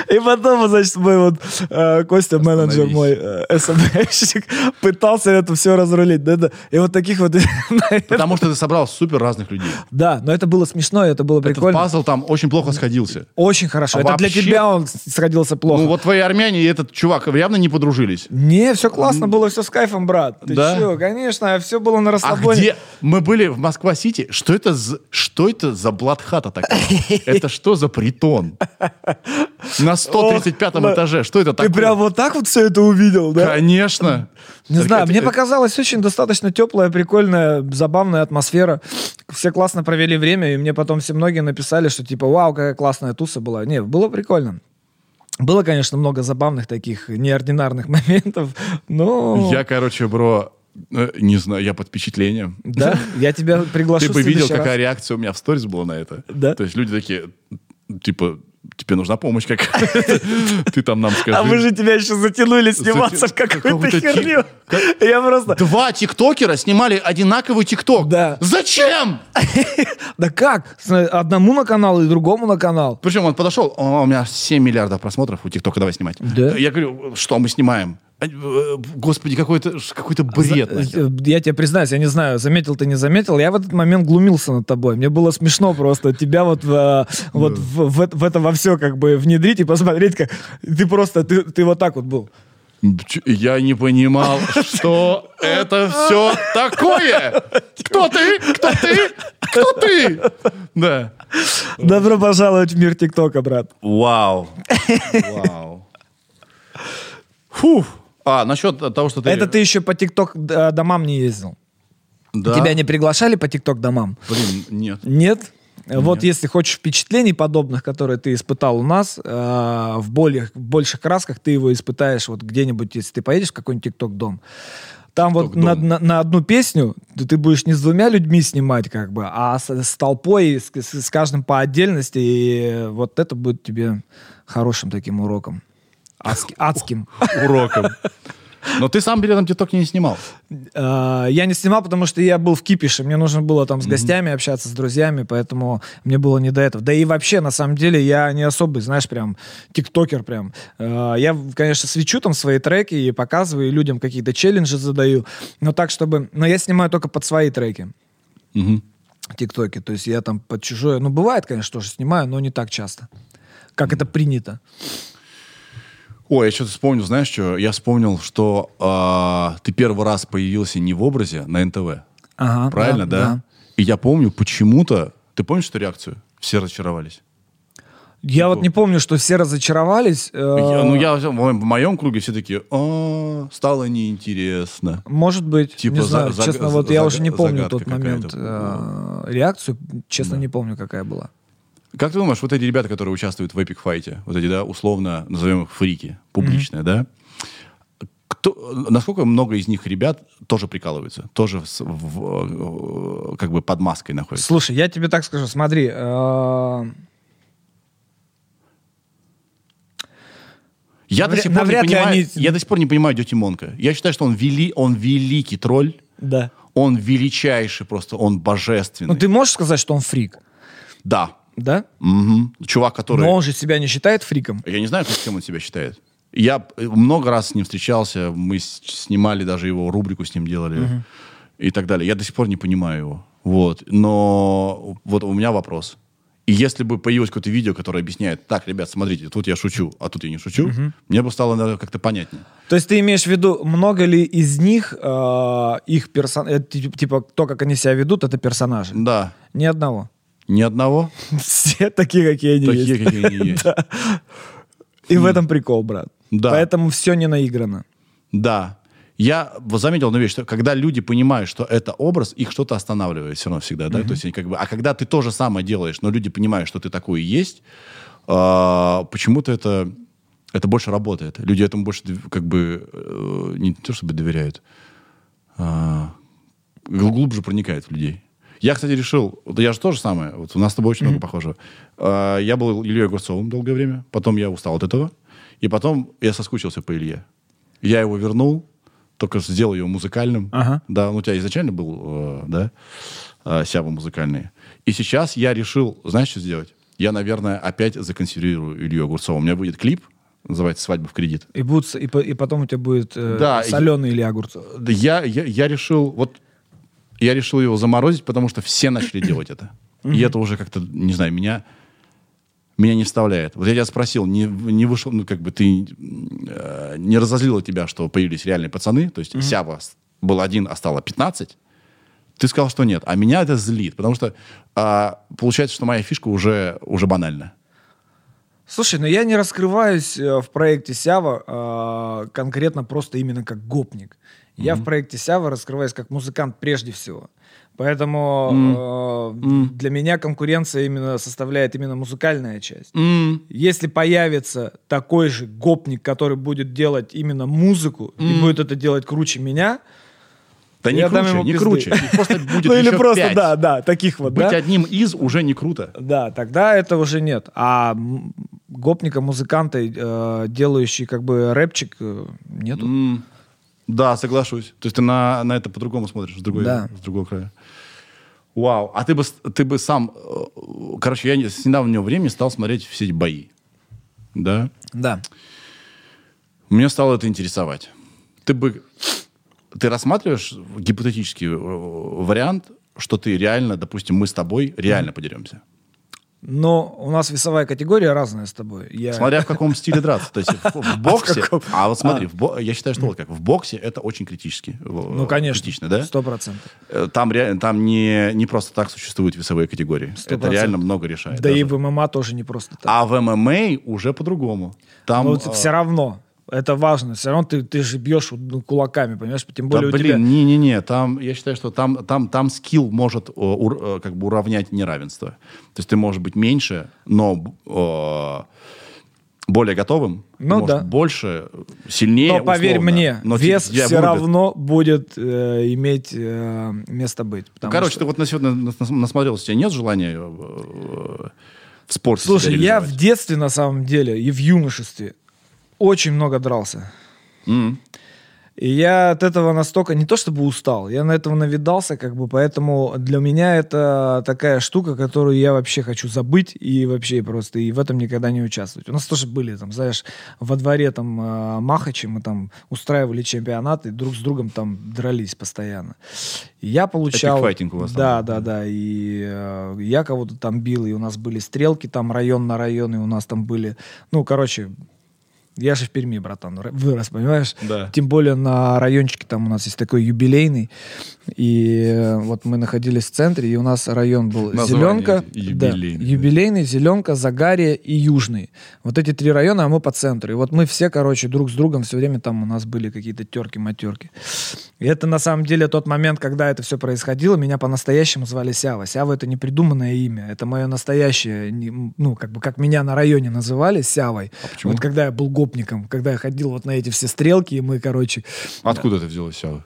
И потом, значит, мой вот э, Костя, менеджер мой, э, СМщик, пытался это все разрулить. Да, да. И вот таких вот... [laughs] Потому что ты собрал супер разных людей. Да, но это было смешно, это было Этот прикольно. пазл там очень плохо сходился. Очень хорошо. А это для вообще- тебя он сходился плохо. Ну вот твои армяне и этот чувак явно не подружились. Не, все классно было, все с кайфом, брат. Ты Да? чё, конечно, все было на А расслабоне. где? Мы были в Москва-Сити. Что это за, что это за блатхата такая? [laughs] Это что за притон? На 135-м О, этаже. Что это Ты такое? прям вот так вот все это увидел, да? Конечно. Не знаю, мне показалась очень достаточно теплая, прикольная, забавная атмосфера. Все классно провели время, и мне потом все многие написали, что типа, вау, какая классная туса была. Не, было прикольно. Было, конечно, много забавных таких неординарных [laughs] моментов, но... Я, короче, бро, э, не знаю, я под впечатлением. Да, я тебя приглашу Ты бы видел, раз. какая реакция у меня в сторис была на это. Да? То есть люди такие, типа, тебе нужна помощь какая-то. [laughs] Ты там нам скажи. А мы же тебя еще затянули сниматься в какую-то херню. [laughs] Я просто... Два тиктокера снимали одинаковый тикток. Да. Зачем? [laughs] Да как? Одному на канал и другому на канал. Причем он подошел, «О, у меня 7 миллиардов просмотров у ТикТока, давай снимать. Да? Я говорю, что мы снимаем? Э, Господи, какой-то какой-то бред. нахер. Э, Я тебе признаюсь, я не знаю, заметил ты, не заметил. Я в этот момент глумился над тобой. Мне было смешно просто тебя вот, в, вот в, в в это во все как бы внедрить и посмотреть, как ты просто, ты, ты вот так вот был. Я не понимал, что это все такое. Кто ты? Кто ты? Кто ты? Да. Добро пожаловать в мир ТикТока, брат. Вау. [laughs] Вау. Фух. А, насчет того, что ты... Это ты еще по ТикТок э, домам не ездил. Да. Тебя не приглашали по ТикТок домам? Блин, нет. Нет? Вот если хочешь впечатлений подобных, которые ты испытал у нас, э, в, более, в больших красках ты его испытаешь вот где-нибудь, если ты поедешь в какой-нибудь ТикТок-дом. Там вот на, на- на одну песню ты, ты будешь не с двумя людьми снимать, как бы, а с, с толпой, с- с каждым по отдельности. И вот это будет тебе хорошим таким уроком. Адски- адским. [laughs] Уроком. Но ты сам билетом ТикТок не снимал. Э, Я не снимал, потому что я был в кипише. Мне нужно было там с гостями общаться, с друзьями, поэтому мне было не до этого. Да и вообще, на самом деле, я не особый, знаешь, прям тиктокер прям. Э, Я, конечно, свечу там свои треки и показываю, и людям какие-то челленджи задаю, но так, чтобы... Но я снимаю только под свои треки. Мгм. ТикТоке. То есть я там под чужое... Ну, бывает, конечно, тоже снимаю, но не так часто. Как это принято. Ой, я что-то вспомнил, знаешь что? Я вспомнил, что а, ты первый раз появился не в образе на НТВ. Ага, Правильно, да? И я помню, почему-то... Ты помнишь эту реакцию? Все разочаровались. Я вот не помню, что все разочаровались. э, Я- ну, я в моем, круге все такие, «А, стало неинтересно. Может быть, Типа не за- знаю, за- честно, за- вот я зага- уже не помню тот момент э, реакцию, честно не помню, какая была. Как ты думаешь, вот эти ребята, которые участвуют в эпик файте, вот эти, да, условно назовем их фрики, публичные, да? Кто, насколько много из них ребят тоже прикалываются, тоже в- э, как бы под маской находятся? Слушай, я тебе так скажу, смотри, э, Я до сих пор не понимаю, они- я до сих пор не понимаю Дети Монка. Я считаю, что он вели, он великий тролль, да. он величайший просто, он божественный. Ну ты можешь сказать, что он фрик, Да. Да? Мгм. Чувак, который... Но он же себя не считает фриком. Я не знаю, кем он себя считает. Я э, много раз с ним встречался, мы снимали даже его рубрику с ним делали и так далее. Я до сих пор не понимаю его. Вот. Но вот у меня вопрос. И если бы появилось какое-то видео, которое объясняет, так, ребят, смотрите, тут я шучу, а тут я не шучу, мне бы стало наверное, как-то понятнее. То есть ты имеешь в виду, много ли из них э, их персон... типа то, как они себя ведут, это персонажи? Да. Ни одного. Ни одного. [laughs] Все такие, какие они Такие, есть. какие они есть. [laughs] И в этом прикол, брат. Да. Поэтому все не наиграно. Да. Я заметил одну вещь, что когда люди понимают, что это образ, их что-то останавливает все равно всегда, да, то есть они как бы, а когда ты то же самое делаешь, но люди понимают, что ты такой и есть, а, почему-то это это больше работает, люди этому больше как бы э, не то чтобы доверяют, гл- глубже проникает в людей. Я, кстати, решил, вот я же тоже самое, вот у нас с тобой очень много похожего. А, я был Ильей Огурцовым долгое время, потом я устал от этого, и потом я соскучился по Илье. Я его вернул, только сделал его музыкальным. Ага. Да, он у тебя изначально был, э, да, э, сява музыкальный. И сейчас я решил, знаешь, что сделать? Я, наверное, опять законсервирую Илью Огурцова. У меня будет клип, называется «Свадьба в кредит». И, будут, и, и потом у тебя будет э, Да, соленый или огурцов. Да Я, я, я решил, вот, я решил его заморозить, потому что все начали [clears throat] делать это. И это уже как-то, не знаю, меня, меня не вставляет. Вот я тебя спросил, не, не вышел, ну, как бы ты, э, не разозлило тебя, что появились реальные пацаны, то есть Сява был один, а стало 15, ты сказал, что нет. А меня это злит, потому что а, получается, что моя фишка уже, уже банальна. Слушай, ну я не раскрываюсь э, в проекте Сява э, конкретно просто именно как гопник. Я в проекте Сява раскрываюсь как музыкант прежде всего. Поэтому э, для меня конкуренция именно составляет именно музыкальная часть. М, Если появится такой же гопник, который будет делать именно музыку и будет это делать круче меня, Да не круче, не пизды. круче. Их просто [laughs] будет ну или просто, пять. да, да, таких вот, Быть да? одним из уже не круто. Да, тогда это уже нет. А гопника, музыканта, э, делающий как бы рэпчик, э, нету. М, Да, соглашусь. То есть ты на, на это по-другому смотришь, с, другой, Да. с другого края. Вау. А ты бы, ты бы сам... э, Короче, я с недавнего времени стал смотреть все эти бои. Да? Да. Меня стало это интересовать. Ты бы... Ты рассматриваешь гипотетический э, вариант, что ты реально, допустим, мы с тобой реально подеремся? Но у нас весовая категория разная с тобой. Я... Смотря в каком стиле драться. То есть в, в [laughs] боксе... А вот смотри, в бо- я считаю, что вот как в боксе это очень критически. Ну, конечно. Критично, да? Сто процентов. Э, Там, реально, там не, не просто так существуют весовые категории. Это реально много решает. Да и в ММА тоже не просто так. А в ММА уже по-другому. Там, Но вот э, все равно. Это важно. Все равно ты, ты же бьешь ну, кулаками, понимаешь? Тем да, более у тебя... блин, не-не-не, там, я считаю, что там, там, там скилл может э, ур- э, как бы уравнять неравенство. То есть ты можешь быть меньше, но э, более готовым, Ну может да. больше, сильнее, Но поверь условно. мне, Но вес тебя все вырубят. равно будет э, иметь э, место быть. Ну, короче, что- ты вот на сегодня нас- нас- насмотрелся, у тебя нет желания э, в спорте Слушай, я в детстве, на самом деле, и в юношестве очень много дрался. М. И я от этого настолько, не то чтобы устал, я на этого навидался, как бы, поэтому для меня это такая штука, которую я вообще хочу забыть и вообще просто и в этом никогда не участвовать. У нас тоже были, там, знаешь, во дворе там э, Махачи, мы там устраивали чемпионаты, друг с другом там дрались постоянно. И я получал... файтинг у вас там Да, был. да, да, и э, я кого-то там бил, и у нас были стрелки там район на район, и у нас там были, ну, короче, я же в Перми, братан, вырос, понимаешь? Да. Тем более на райончике там у нас есть такой юбилейный. И э, вот мы находились в центре, и у нас район был Название Зеленка, юбилейный, да. юбилейный, Зеленка, Загарье и Южный. Вот эти три района, а мы по центру. И вот мы все, короче, друг с другом все время там у нас были какие-то терки-матерки. И это на самом деле тот момент, когда это все происходило, меня по-настоящему звали Сява. Сява это не придуманное имя, это мое настоящее, ну, как бы как меня на районе называли Сявой. А почему? Вот когда я был гопником, когда я ходил вот на эти все стрелки, и мы, короче, Откуда это взялось, Сява?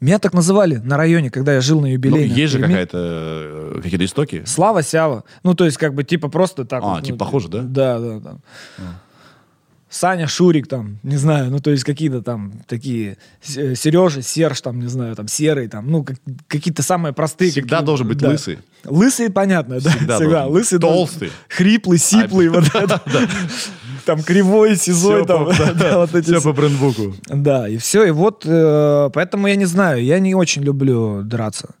меня так называли на районе, когда я жил на Ну, юбилейном. есть же какая-то, э, какие-то истоки. Слава Сява. Ну, то есть, как бы, типа, просто так. А, вот, типа ну, похоже, да? Да, да, да. Саня, Шурик там, не знаю, ну, то есть, какие-то там такие, Сережа, Серж там, не знаю, там, Серый там, ну, как- какие-то самые простые. Всегда какие- должен быть да. лысый. Лысый, понятно, да, Всегда всегда. должен. Лысый должен- Толстый. Хриплый, сиплый, вот это. [laughs] Там кривой, сизой, там, по- [laughs] да, вот эти Все. по брендбуку. да, и все, и вот, э, поэтому я не знаю, я не очень люблю драться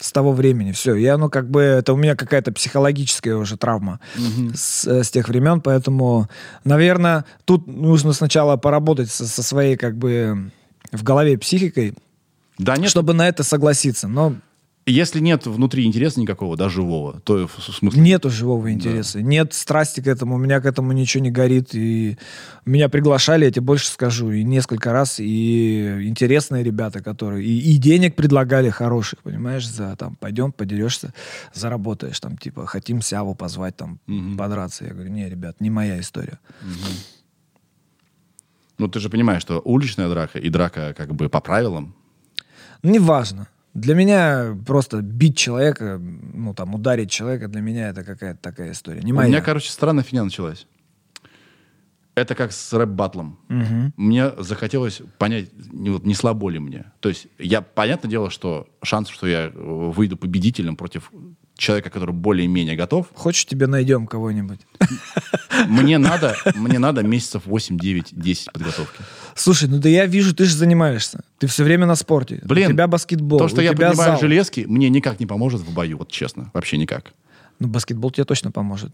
с того времени, все, я, ну, как бы, это у меня какая-то психологическая уже травма с, э, с тех времен, поэтому, наверное, тут нужно сначала поработать со, со своей, как бы, в голове психикой, Да нет, чтобы на это согласиться, но если нет внутри интереса никакого, да, живого, то в смысле... нету живого интереса, нет страсти к этому, у меня к этому ничего не горит, и меня приглашали, я тебе больше скажу, и несколько раз, и интересные ребята, которые, и, и денег предлагали хороших, понимаешь, за там, пойдем, подерешься, заработаешь, там, типа, хотим Сяву позвать, там, Мгм. подраться. Я говорю, не, ребят, не моя история. Ну, ты же понимаешь, что уличная драка и драка как бы по правилам, Неважно. Для меня просто бить человека, ну, там, ударить человека, для меня это какая-то такая история. Не У моя. меня, короче, странная фигня началась. Это как с рэп-баттлом. Мгм. Мне захотелось понять, не, вот, не слабо ли мне. То есть, я, понятное дело, что шанс, что я выйду победителем против человека, который более-менее готов, Хочешь, тебе найдем кого-нибудь? [laughs] мне надо, мне надо месяцев 8, 9, 10 подготовки. Слушай, ну да я вижу, ты же занимаешься. Ты все время на спорте. Блин, у тебя баскетбол, То, что я поднимаю зал. железки, мне никак не поможет в бою, вот честно, вообще никак. Ну, баскетбол тебе точно поможет.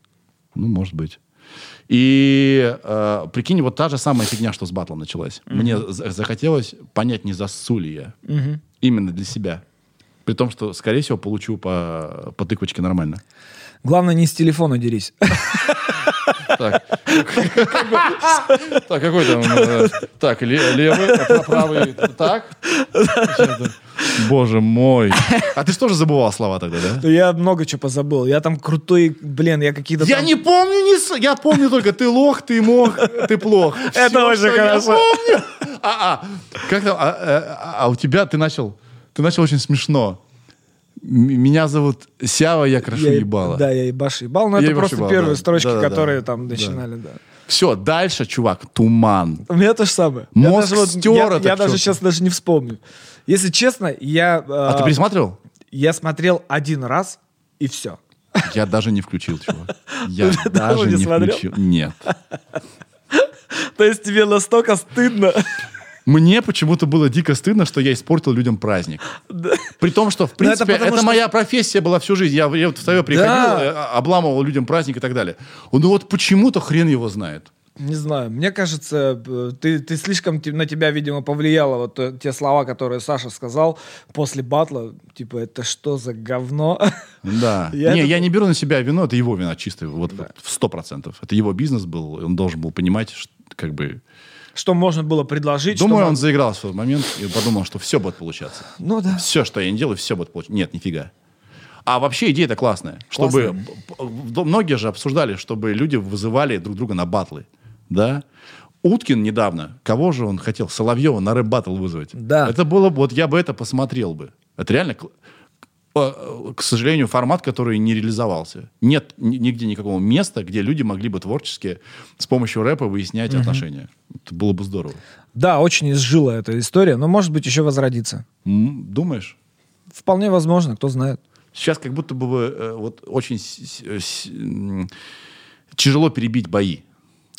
Ну, может быть. И э, прикинь, вот та же самая фигня, что с батлом началась. Мне за- захотелось понять, не засу ли я. Именно для себя. При том, что, скорее всего, получу по, по тыквочке нормально. Главное, не с телефона дерись. Так, какой там? э, Так, ле- левый, а правый. Так. Боже мой. А ты что же забывал слова тогда, да? Я много чего позабыл. Я там крутой, блин, я какие-то Я не помню, ни я помню только ты лох, ты мог, ты плох. Это очень хорошо. А, а, как там, а, а, а у тебя ты начал, ты начал очень смешно. Меня зовут Сява, я крашу Я- ебало. Да, я ебаш ебал, но Я это просто ебал, первые да. строчки, Да-да-да. которые там Да. начинали, да. Все, дальше, чувак, туман. У меня то же самое. Мозг я даже, стер я, это я даже сейчас даже не вспомню. Если честно, я, э, А ты пересматривал? я смотрел один раз, и все. Я даже не включил, чувак. [laughs] Я даже не включил. Нет. [laughs] То есть тебе настолько стыдно. [laughs] Мне почему-то было дико стыдно, что я испортил людям праздник. При том, что, в это принципе, это, моя профессия была всю жизнь. Я, вот в ТВ приходил, Да. э, обламывал людям праздник и так далее. Ну вот почему-то хрен его знает. Не знаю, мне кажется, э, ты, ты слишком на тебя, видимо, повлияло вот э, те слова, которые Саша сказал после батла. Типа, это что за говно? Да. [laughs] Я не, это- я не беру на себя вину, это его вина чистая, вот сто процентов. Это его бизнес был, он должен был понимать, что, как бы... Что можно было предложить? Думаю, он мог- заиграл в свой момент и подумал, что все будет получаться. Ну да. Все, что я не делаю, все будет получаться. Нет, нифига. А вообще идея-то классная. Чтобы, п- многие же обсуждали, чтобы люди вызывали друг друга на батлы. Да? Уткин недавно, кого же он хотел? Соловьева на рэп-баттл вызвать. Да. Это было бы, вот я бы это посмотрел бы. Это реально, к сожалению, формат, который не реализовался. Нет ни- нигде никакого места, где люди могли бы творчески с помощью рэпа выяснять отношения. Это было бы здорово. Да, очень изжила эта история, но может быть еще возродится. М, Думаешь? Вполне возможно, кто знает. Сейчас как будто бы э, вот очень м, тяжело перебить бои.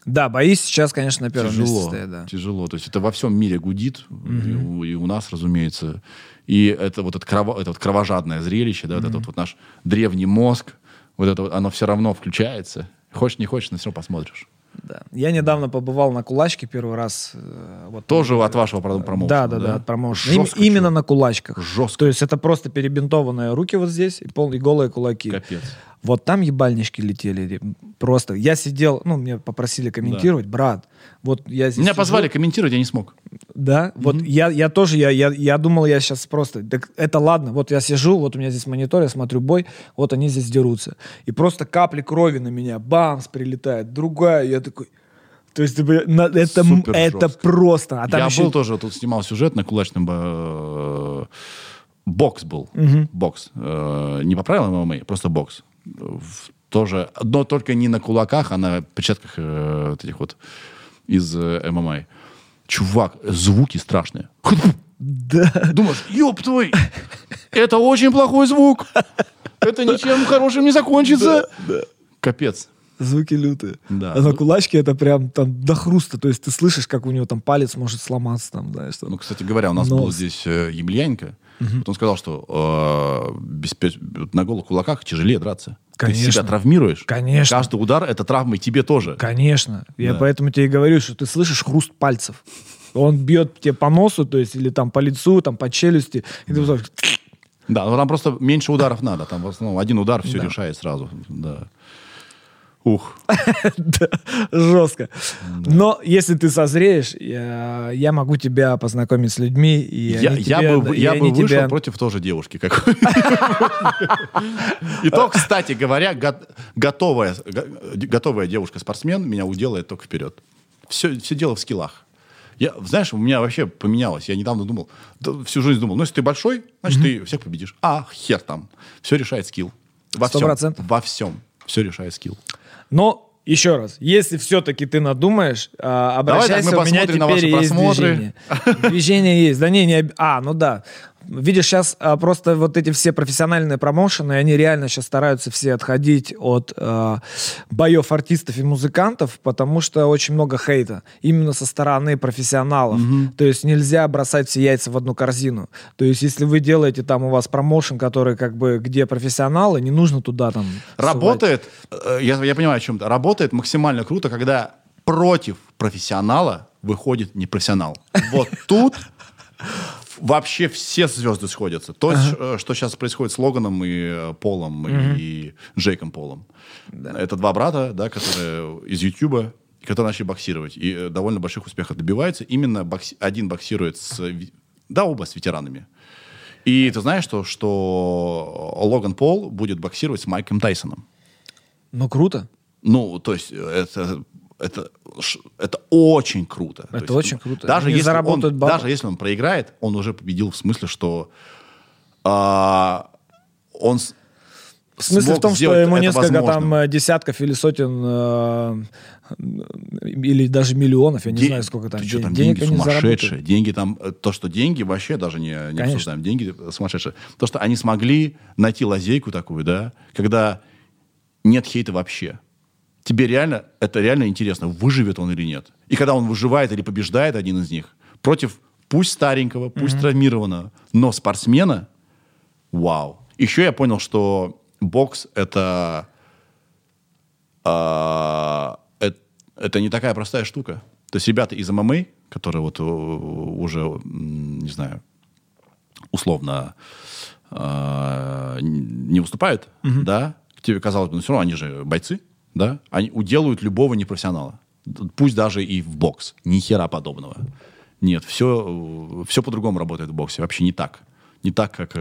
Да, бои сейчас, конечно, на первом месте Тяжело, стоят, да. тяжело. То есть это во всем мире гудит, и, у, и у нас, разумеется. И это вот это, крово- это вот кровожадное зрелище, да, вот этот вот наш древний мозг, вот это вот, оно все равно включается. Хочешь, не хочешь, но все равно посмотришь. Да. Я недавно побывал на кулачке первый раз. э, Вот, Тоже от вашего про- промоушена, Да, да, да? да, от промоушена. Им- именно на кулачках. Жестко. То есть это просто перебинтованные руки вот здесь и, пол, и голые кулаки. Капец. Вот там ебальнички летели. Просто. Я сидел, ну, мне попросили комментировать. Брат, вот я здесь Меня сижу, позвали комментировать, я не смог. Да, вот я, я тоже, я, я, я думал, я сейчас просто, так это ладно, вот я сижу, вот у меня здесь монитор, я смотрю бой, вот они здесь дерутся. И просто капли крови на меня, бамс, прилетает, другая, я такой... То есть на- это, Супер это жестко. просто. А там я еще- был тоже, тут снимал сюжет на кулачном... э, бокс был. Бокс. Э, не по правилам ММА, просто бокс. В- тоже, но только не на кулаках, а на перчатках э, вот этих вот из э, ММА. Чувак, звуки страшные. Да. Думаешь, ёб твой, это очень плохой звук. Это ничем хорошим не закончится. Капец. Звуки лютые. Да. А на кулачке это прям там до хруста. То есть ты слышишь, как у него там палец может сломаться. Там, знаешь, там. Ну, кстати говоря, у нас Нос. был здесь э, Емельяненко. Вот он сказал, что э, без на голых кулаках тяжелее драться. Ты Конечно. себя травмируешь. Конечно. Каждый удар — это травма и тебе тоже. Конечно. Я Да. поэтому тебе и говорю, что ты слышишь хруст пальцев. Он бьет тебе по носу, то есть, или там по лицу, там по челюсти. И ты Да, но там просто меньше ударов надо. Там в основном один удар все решает сразу. Да. Ух. Да, жестко. Но если ты созреешь, я, я могу тебя познакомить с людьми, и Я, я бы, я бы вышел тебя- против тоже девушки какой И то, кстати говоря, го- готовая, го- готовая девушка-спортсмен меня уделает только вперед. Все, все дело в скиллах. Я, знаешь, у меня вообще поменялось. Я недавно думал, всю жизнь думал, ну, если ты большой, значит, ты всех победишь. А, хер там. Все решает скилл. Во Сто всем. процентов. Во всем. Все решает скилл. Но еще раз, если все-таки ты надумаешь, а, Давай так, обращайся, мы у меня посмотрим на теперь ваши есть просмотры. движение. Движение есть. Да не, не... А, ну да. Видишь, сейчас просто вот эти все профессиональные промоушены, они реально сейчас стараются все отходить от э, боев артистов и музыкантов, потому что очень много хейта. Именно со стороны профессионалов. То есть нельзя бросать все яйца в одну корзину. То есть если вы делаете там у вас промоушен, который как бы где профессионалы, не нужно туда там... Работает, э, я, я понимаю о чем-то, работает максимально круто, когда против профессионала выходит непрофессионал. Вот тут вообще все звезды сходятся. То, э, что сейчас происходит с Логаном и э, Полом, и Джейком Полом. Это два брата, да, которые из Ютуба, которые начали боксировать. И э, довольно больших успехов добиваются. Именно бокси- один боксирует с... Да, оба с ветеранами. И ты знаешь, что, что Логан Пол будет боксировать с Майком Тайсоном. Ну, круто. Ну, то есть это, это, это очень круто. То Это есть, очень круто. Даже Они если, он, даже если он проиграет, он уже победил в смысле, что а, он В смысле в том, что ему несколько там возможным. э, десятков или сотен э, или даже миллионов, я не Де- знаю, сколько там, Ты что, ден- там денег деньги сумасшедшие. Деньги там, э, то, что деньги вообще даже не, не Конечно. обсуждаем. Деньги сумасшедшие. То, что они смогли найти лазейку такую, да, когда нет хейта вообще. Тебе реально, это реально интересно, выживет он или нет. И когда он выживает или побеждает один из них, против пусть старенького, пусть травмированного, но спортсмена, вау. Еще я понял, что бокс это, а, эт- это не такая простая штука. То есть ребята из ММА, которые вот э, уже, не знаю, условно н- не выступают, да, тебе казалось бы, ну все равно они же бойцы, да, они уделают любого непрофессионала. Пусть даже и в бокс. Ни хера подобного. Нет, все, все по-другому работает в боксе. Вообще не так. Не так, как э,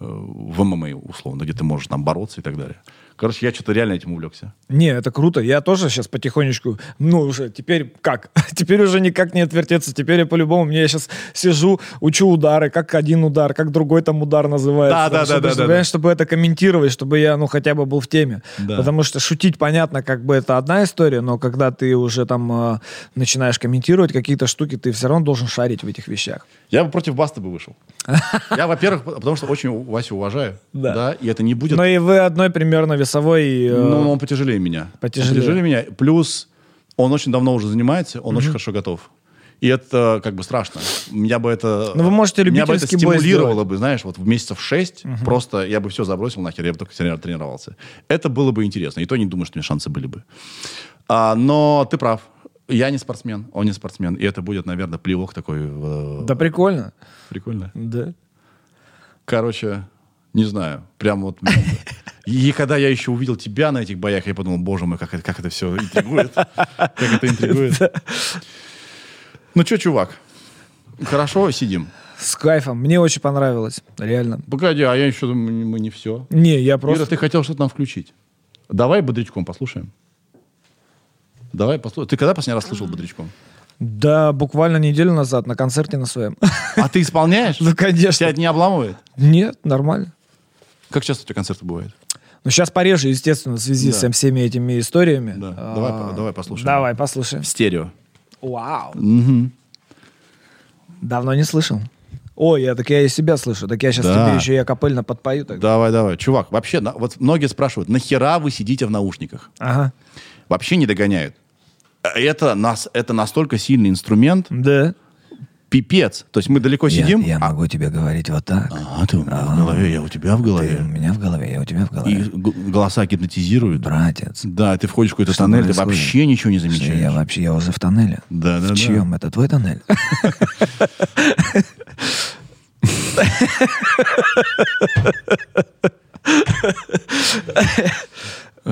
э, в ММА, условно, где ты можешь там бороться и так далее. Короче, я что-то реально этим увлекся. Не, это круто. Я тоже сейчас потихонечку, ну уже теперь как? [laughs] теперь уже никак не отвертеться. Теперь я по-любому, мне я сейчас сижу, учу удары, как один удар, как другой там удар называется. Да, да, чтобы, да, да, чтобы, да, чтобы это комментировать, чтобы я, ну, хотя бы был в теме. Да. Потому что шутить, понятно, как бы это одна история, но когда ты уже там э, начинаешь комментировать какие-то штуки, ты все равно должен шарить в этих вещах. Я бы против Басты бы вышел. [laughs] Я, во-первых, потому что очень Васю уважаю. Да. Да. И это не будет... Но и вы одной примерно весовой... э, Ну, он потяжелее меня. Потяжелее. Он потяжелее меня. Плюс он очень давно уже занимается, он очень хорошо готов. И это как бы страшно. Меня бы это... Ну, вы можете Меня бы это любительский стимулировало бы, знаешь, вот в месяцев шесть просто я бы все забросил нахер, я бы только трени- тренировался. Это было бы интересно. И то не думаю, что у меня шансы были бы. А, но ты прав. Я не спортсмен, он не спортсмен. И это будет, наверное, плевок такой. в- Да прикольно. Прикольно. Да. Короче, не знаю. Прям вот... [laughs] И когда я еще увидел тебя на этих боях, я подумал, боже мой, как это, как это все интригует. Как это интригует. Ну что, чувак, хорошо сидим. С кайфом. Мне очень понравилось. Реально. Погоди, а я еще думаю, мы не все. Не, я просто... Ира, ты хотел что-то нам включить. Давай бодрячком послушаем. Давай послушаем. Ты когда последний раз слышал бодрячком? Да, буквально неделю назад на концерте на своем. А ты исполняешь? [laughs] Ну, конечно. Тебя это не обламывает? Нет, нормально. Как часто у тебя концерты бывают? Ну, сейчас пореже, естественно, в связи Да. с всеми этими историями. Да. А, Давай давай послушаем. Давай, послушаем. В стерео. Вау. Давно не слышал. Ой, я так я и себя слышу. Так я сейчас Да. тебе еще и акапельно подпою. Так. Давай, давай. Чувак, вообще, на- вот многие спрашивают, нахера вы сидите в наушниках? Ага. Вообще не догоняют. Это, нас, это настолько сильный инструмент, Да. Пипец. То есть мы далеко сидим, Я, а, могу тебе говорить вот так. а ты у меня в голове, я у тебя в Ты у голове. меня в голове, я у тебя в И голове. г- голоса гипнотизируют. Братец. Да, ты входишь в какой-то Что тоннель, ты вообще ничего не Что замечаешь. я вообще, я уже в тоннеле. Да, да, в да. чьем? Это твой тоннель?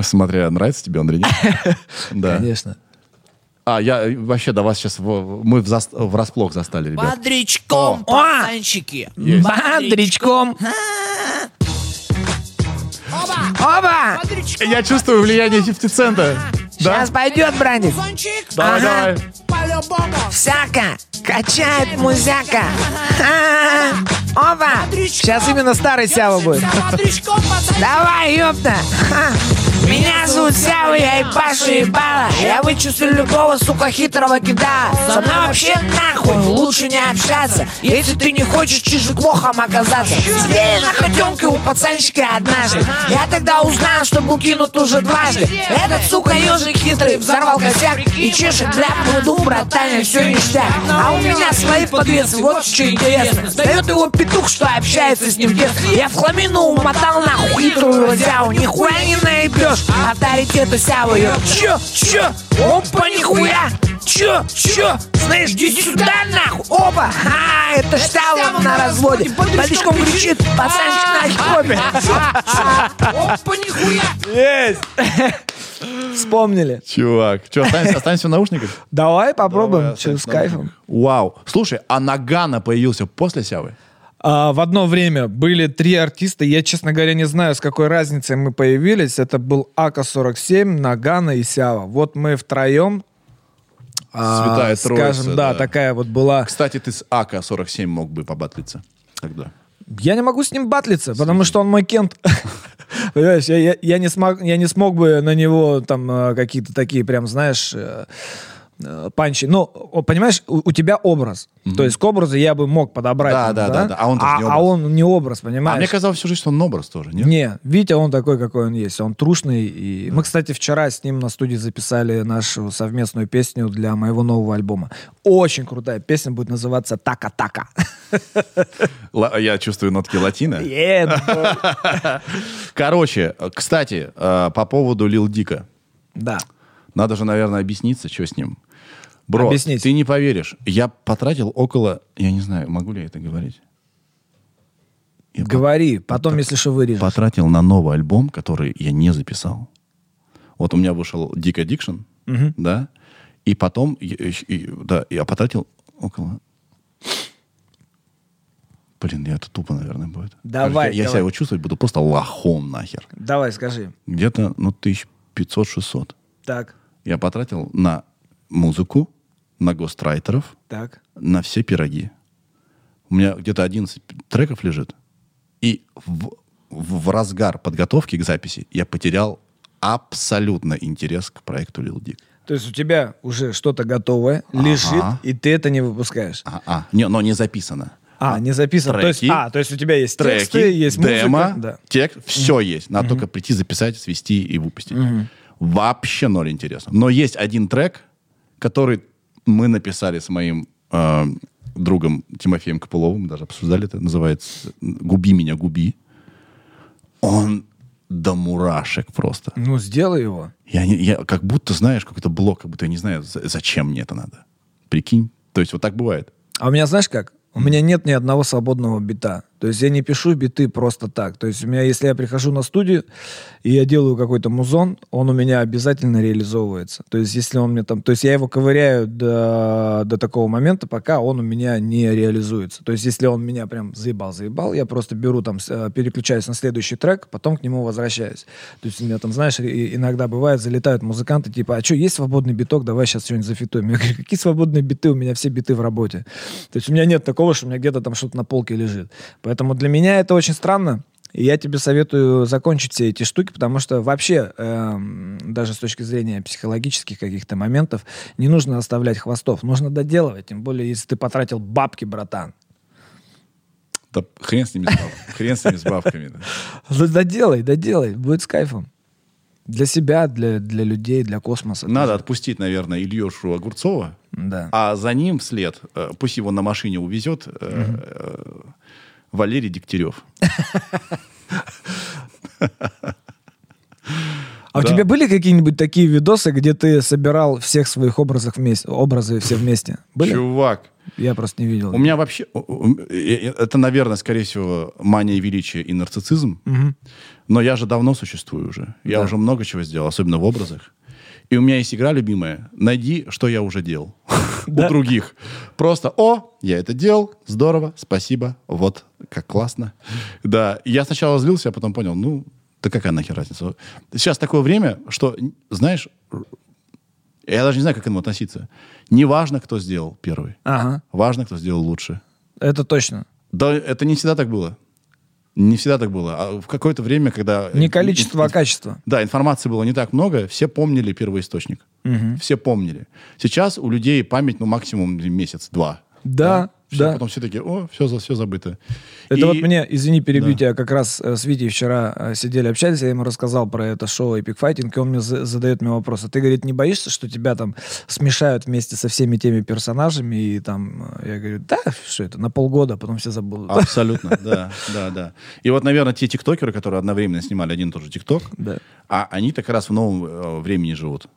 Смотря, нравится тебе нет. [laughs] Да. Конечно. А, я э, вообще до вас сейчас, мы в зас- врасплох застали, ребят. Бодрячком, пацанчики. Бодрячком. Оба! Я чувствую влияние 50 цента. Сейчас пойдет. Пацанчик. Давай, Ага. давай. По-любому. Всяко качает музяка. А, Опа! Сейчас именно старый Сява будет. Бодрячком. Давай, ёпта! Меня зовут Сява, я ебашу ебало Я вычислю любого, сука, хитрого кида. Со мной вообще нахуй лучше не общаться. Если ты не хочешь чижик мохом оказаться Сидели на хотенке у пацанчика однажды. Я тогда узнал, что был кинут уже дважды. Этот, сука, ежик хитрый взорвал косяк И чешет для пруду, братане, все ништяк. А у меня свои подвесы, вот что интересно. Сдает его петух, что общается с ним дед Я в хламину умотал нахуй хитрую розяву Нихуя не наебешь, авторитета сявы Чё, чё, опа, нихуя Чё? Чё? Знаешь, иди сюда нахуй! Опа! А, это шталом на разводе! Подишком кричит, пацанчик на хопе! Опа, нихуя! Есть! Вспомнили. Чувак, что, останемся, останемся в наушниках? Давай попробуем, Давай, что, с кайфом. Вау. Слушай, а Нагана появился после Сявы? А, в одно время были три артиста. Я, честно говоря, не знаю, с какой разницей мы появились. Это был Ака-47, Нагана и Сява. Вот мы втроем. а, Святая Троица, Скажем, да, да. такая вот была. Кстати, ты с АК-47 мог бы побатлиться тогда. Я не могу с ним батлиться, потому что он мой кент. [laughs] Понимаешь, я, я- я не смог, я не смог бы на него там э, какие-то такие прям, знаешь, э, панчи. Ну, понимаешь, у, у тебя образ. То есть к образу я бы мог подобрать. Да, там, да, да, да. А он тоже не а образ. он не образ, понимаешь? А мне казалось всю жизнь, что он образ тоже, нет? Не, Витя, он такой, какой он есть. Он трушный. И... Мы, кстати, вчера с ним на студии записали нашу совместную песню для моего нового альбома. Очень крутая песня будет называться «Така-така». Я чувствую нотки латина. [laughs] Короче, кстати, э, по поводу Лил Дика. Да. Надо же, наверное, объясниться, что с ним. Бро, Объяснить. ты не поверишь. Я потратил около... Я не знаю, могу ли я это говорить? Я по- Говори, потом, если что, вырежешь. потратил на новый альбом, который я не записал. Вот у меня вышел Dick Addiction, да, и потом, я- и- да, я потратил около... Блин, я это тупо, наверное, будет. Давай, Я, я давай. себя его чувствовать буду просто лохом нахер. Давай, скажи. Где-то, ну, 1500-600. Так, Я потратил на музыку, на гострайтеров, так. на все пироги. У меня где-то 11 треков лежит. И в, в- в разгар подготовки к записи я потерял абсолютно интерес к проекту Lil Dick. То есть у тебя уже что-то готовое, лежит, и ты это не выпускаешь. А, а, не, но не записано. А, не записано. То есть, Треки, а, то есть у тебя есть Треки, тексты, есть демо, музыка. Да. текст, все есть. Надо только прийти, записать, свести и выпустить. Вообще ноль интереса. Но есть один трек, который мы написали с моим э, другом Тимофеем Копыловым, даже обсуждали это, называется «Губи меня, губи». Он до мурашек просто. Ну, сделай его. Я, не- я как будто, знаешь, какой-то блок, как будто я не знаю, за- зачем мне это надо. Прикинь. То есть вот так бывает. А у меня, знаешь как? У меня нет ни одного свободного бита. То есть я не пишу биты просто так. То есть у меня, если я прихожу на студию, и я делаю какой-то музон, он у меня обязательно реализовывается. То есть если он мне там... То есть я его ковыряю до, до такого момента, пока он у меня не реализуется. То есть если он меня прям заебал-заебал, я просто беру там, э, переключаюсь на следующий трек, потом к нему возвращаюсь. То есть у меня там, знаешь, иногда бывает, залетают музыканты, типа, а что, есть свободный биток, давай сейчас что-нибудь зафитуем. Я говорю, какие свободные биты, у меня все биты в работе. То есть у меня нет такого, что у меня где-то там что-то на полке лежит. Поэтому для меня это очень странно. И я тебе советую закончить все эти штуки, потому что вообще, эм, даже с точки зрения психологических каких-то моментов, не нужно оставлять хвостов. Нужно доделывать, тем более, если ты потратил бабки, братан. Да хрен с ними с баб- хрен с ними с бабками. Доделай, доделай, будет с кайфом. Для себя, для, для людей, для космоса. Надо отпустить, наверное, Ильюшу Огурцова, Да. а за ним вслед, э, пусть его на машине увезет, э, э, Валерий Дегтярев. [laughs] А у Да. тебя были какие-нибудь такие видосы, где ты собирал всех своих образов вместе, образы все вместе? Были? Чувак, Я просто не видел. у меня вообще... у- у- Это, наверное, скорее всего, мания величия и нарциссизм. Но я же давно существую уже. Я Да. уже много чего сделал, особенно в образах. И у меня есть игра любимая. Найди, что я уже делал [laughs] у других. Просто, о, я это делал, здорово, спасибо, вот, как классно. Да, я сначала злился, а потом понял, ну, да какая нахер разница. Сейчас такое время, что, знаешь, я даже не знаю, как к этому относиться. Не важно, кто сделал первый. Ага, Важно, кто сделал лучше. это точно. Да, это не всегда так было. Не всегда так было. А в какое-то время, когда... Не количество, а качество. Да, информации было не так много, все помнили первоисточник. Все помнили. Сейчас у людей память, ну, максимум месяц-два. Да, Всё, да. Потом все такие, о, все, все забыто. Это И- вот мне, извини, перебью Да. тебя, как раз э, с Витей вчера э, сидели, общались, я ему рассказал про это шоу Epic Fighting, и он мне за- задает мне вопрос, а ты, говорит, не боишься, что тебя там смешают вместе со всеми теми персонажами, и там, э, я говорю, да, что это, на полгода, потом все забудут. [laughs] Абсолютно, да, да, да. И вот, наверное, те тиктокеры, которые одновременно снимали один и тот же тикток, а они так раз в новом времени живут.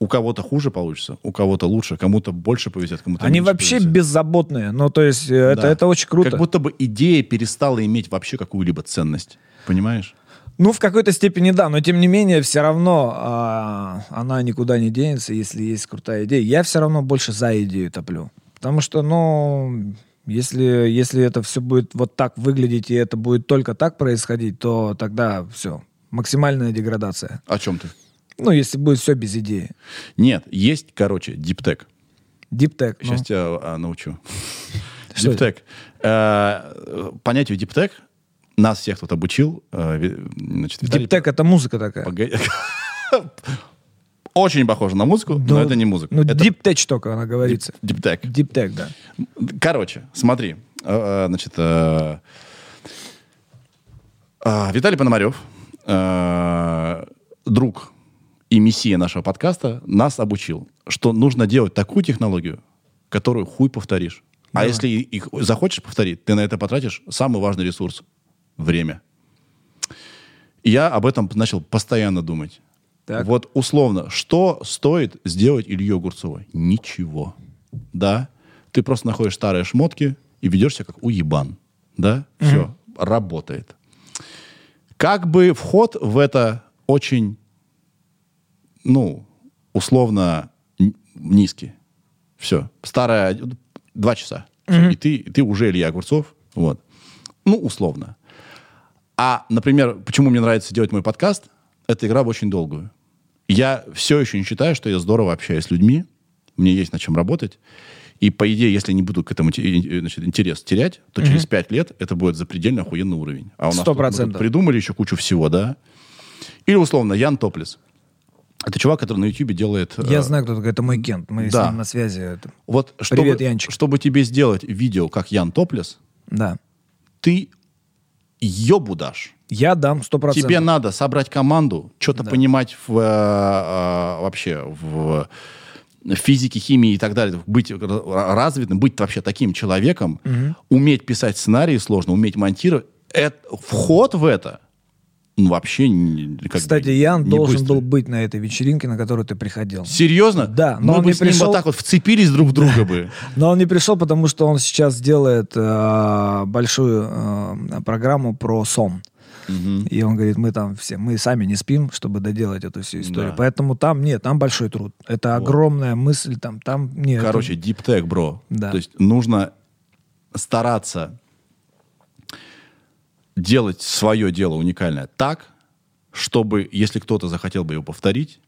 У кого-то хуже получится, у кого-то лучше, кому-то больше повезет, кому-то Они вообще повезет. беззаботные. Ну, то есть, э, это, Да. это очень круто. Как будто бы идея перестала иметь вообще какую-либо ценность. Понимаешь? Ну, в какой-то степени да, но тем не менее, все равно а, она никуда не денется, если есть крутая идея. Я все равно больше за идею топлю. Потому что, ну, если, если это все будет вот так выглядеть, и это будет только так происходить, то тогда все, максимальная деградация. О чем ты? Ну, если будет все без идеи. Нет, есть, короче, deep tech. Deep tech. ну. Сейчас тебя а, научу. [laughs] Deep tech. Э, Понятию deep tech нас всех тут обучил. э, Deep tech это музыка такая. [laughs] Очень похоже на музыку, но Ну, это не музыка. Ну, это deep tech только она говорится. deep tech. Deep tech, да. Короче, смотри. э, Значит, Виталий Пономарев, друг и мессия нашего подкаста, нас обучил, что нужно делать такую технологию, которую хуй повторишь. А если и- их захочешь повторить, ты на это потратишь самый важный ресурс — время. И я об этом начал постоянно думать. Так. Вот условно, что стоит сделать Илью Огурцовой? Ничего. Да? Ты просто находишь старые шмотки и ведешь себя как уебан. Да? Все. Работает. Как бы вход в это очень, ну, условно низкий. Все. Старая... Два часа. Всё. И, ты, и ты уже Илья Огурцов. Вот. Ну, условно. А, например, почему мне нравится делать мой подкаст, это игра в очень долгую. Я все еще не считаю, что я здорово общаюсь с людьми, мне есть над чем работать. И, по идее, если не буду к этому э, значит, интерес терять, то через пять лет это будет запредельно охуенный уровень. А у нас Сто тут мы тут придумали еще кучу всего, да? Или, условно, Ян Топлис. Это чувак, который на YouTube делает... Я э, знаю, кто такой. Это мой Кент. Мы да. с ним на связи. Это- Вот чтобы, Привет, Янчик. чтобы тебе сделать видео, как Ян Топлис, Да. ты ебу дашь. Я дам сто процентов. Тебе надо собрать команду, что-то понимать в, э, э, вообще в физике, химии и так далее, быть развитым, быть вообще таким человеком, уметь писать сценарии сложно, уметь монтировать. Это, вход в это ну, вообще как бы Кстати, Ян не должен быстрый. был быть на этой вечеринке, на которую ты приходил. Серьезно? Да, Мы но он бы не с ним пришел. вот так вот вцепились друг в друга бы. [laughs] Но он не пришел, потому что он сейчас делает э, большую э, программу про сон. И он говорит, мы там все, мы сами не спим, чтобы доделать эту всю историю. Да. Поэтому там нет, там большой труд. Это огромная мысль, там, там нет. Короче, tech, бро. Да. То есть нужно стараться делать свое дело уникальное так, чтобы, если кто-то захотел бы его повторить,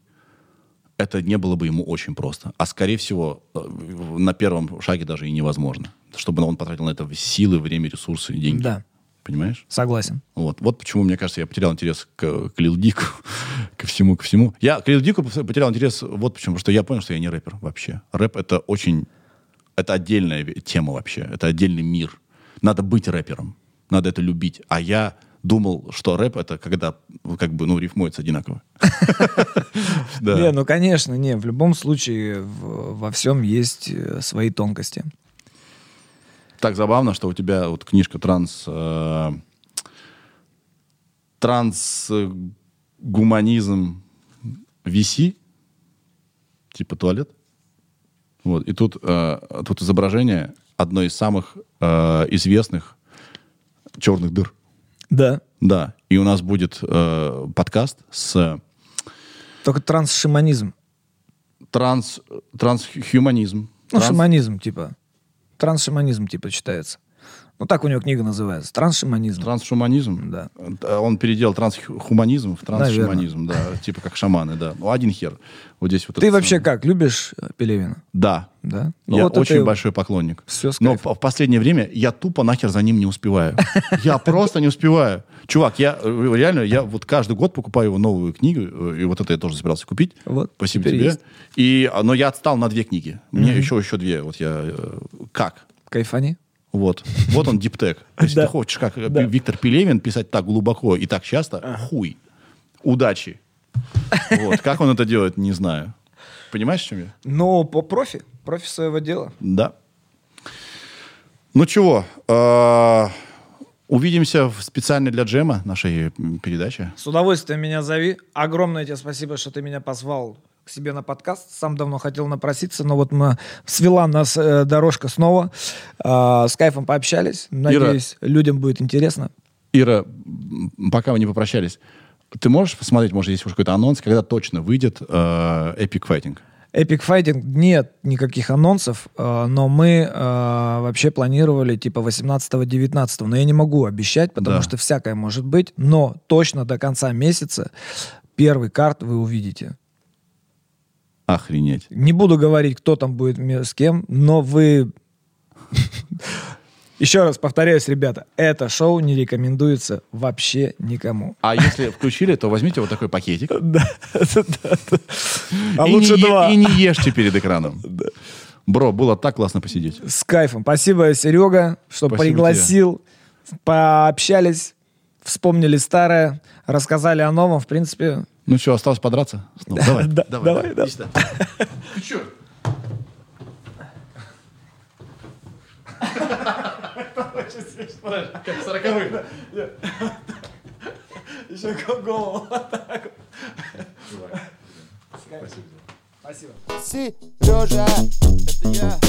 это не было бы ему очень просто. А скорее всего, э, на первом шаге даже и невозможно. Чтобы он потратил на это силы, время, ресурсы и деньги. Да. Понимаешь? Согласен. Вот. вот почему, мне кажется, я потерял интерес к, к Лил Дику, [laughs] ко всему, ко всему. Я к Лил Дику потерял интерес вот почему. Потому что я понял, что я не рэпер вообще. Рэп — это очень... Это отдельная тема вообще. Это отдельный мир. Надо быть рэпером. Надо это любить. А я думал, что рэп — это когда как бы, ну, рифмуется одинаково. [laughs] Не, ну конечно, не. В любом случае во всем есть э, свои тонкости. Так забавно, что у тебя вот книжка транс... э, Трансгуманизм VC, типа туалет. Вот. И тут, э, тут изображение одной из самых э, известных черных дыр. Да. Да. И у нас будет э, подкаст с Только трансшиманизм. транс, трансхуманизм. Ну, Транс- шаманизм, типа. Трансшаманизм, типа, читается. Ну, так у него книга называется. Трансшаманизм. Трансшуманизм? Да. Э, Он переделал трансхуманизм в трансшуманизм, да. [laughs] Типа как шаманы, да. Ну, один хер. Вот здесь вот Ты это вообще как, любишь э, Пелевина? Да. Да? Ну, Я вот очень большой поклонник. Всё с Но в, в последнее время я тупо нахер за ним не успеваю. [laughs] Я просто не успеваю. Чувак, я э, реально, я вот каждый год покупаю его новую книгу, и вот это я тоже собирался купить. Вот, Спасибо тебе. есть. И, но я отстал на две книги. Мне еще, еще две. Вот я... Как? Кайфани? Вот. Вот он, диптек. Если Да. ты хочешь, как Виктор Пелевин, писать так глубоко и так часто, хуй. Удачи. Вот. Как он это делает, не знаю. Понимаешь, в чем я? Ну, по профи. Профи своего дела. Да. Ну чего, э, увидимся в специально для джема нашей передачи. С удовольствием меня зови. Огромное тебе спасибо, что ты меня позвал к себе на подкаст. Сам давно хотел напроситься, но вот мы свела нас э, дорожка снова. А, с кайфом пообщались. Надеюсь, людям будет интересно. Ира, пока мы не попрощались, ты можешь посмотреть, может, есть уже какой-то анонс, когда точно выйдет э, Epic Fighting? Epic Fighting нет никаких анонсов, э, но мы э, вообще планировали типа 18-19, но я не могу обещать, потому Да. что всякое может быть, но точно до конца месяца первый карт вы увидите. Охренеть. Не буду говорить, кто там будет с кем, но вы... [laughs] Еще раз повторяюсь, ребята, это шоу не рекомендуется вообще никому. А если включили, то возьмите вот такой пакетик. [laughs] Да, А лучше два. И не ешьте перед экраном. [laughs] Бро, было так классно посидеть. С кайфом. Спасибо, Серега, что пригласил. Пообщались, вспомнили старое, рассказали о новом. В принципе, Ну что, осталось подраться? Снова. Давай, Да, давай, давай, да. Иди сюда. Ты чё? Как сороковые. еще голову. Спасибо. Сережа, это я.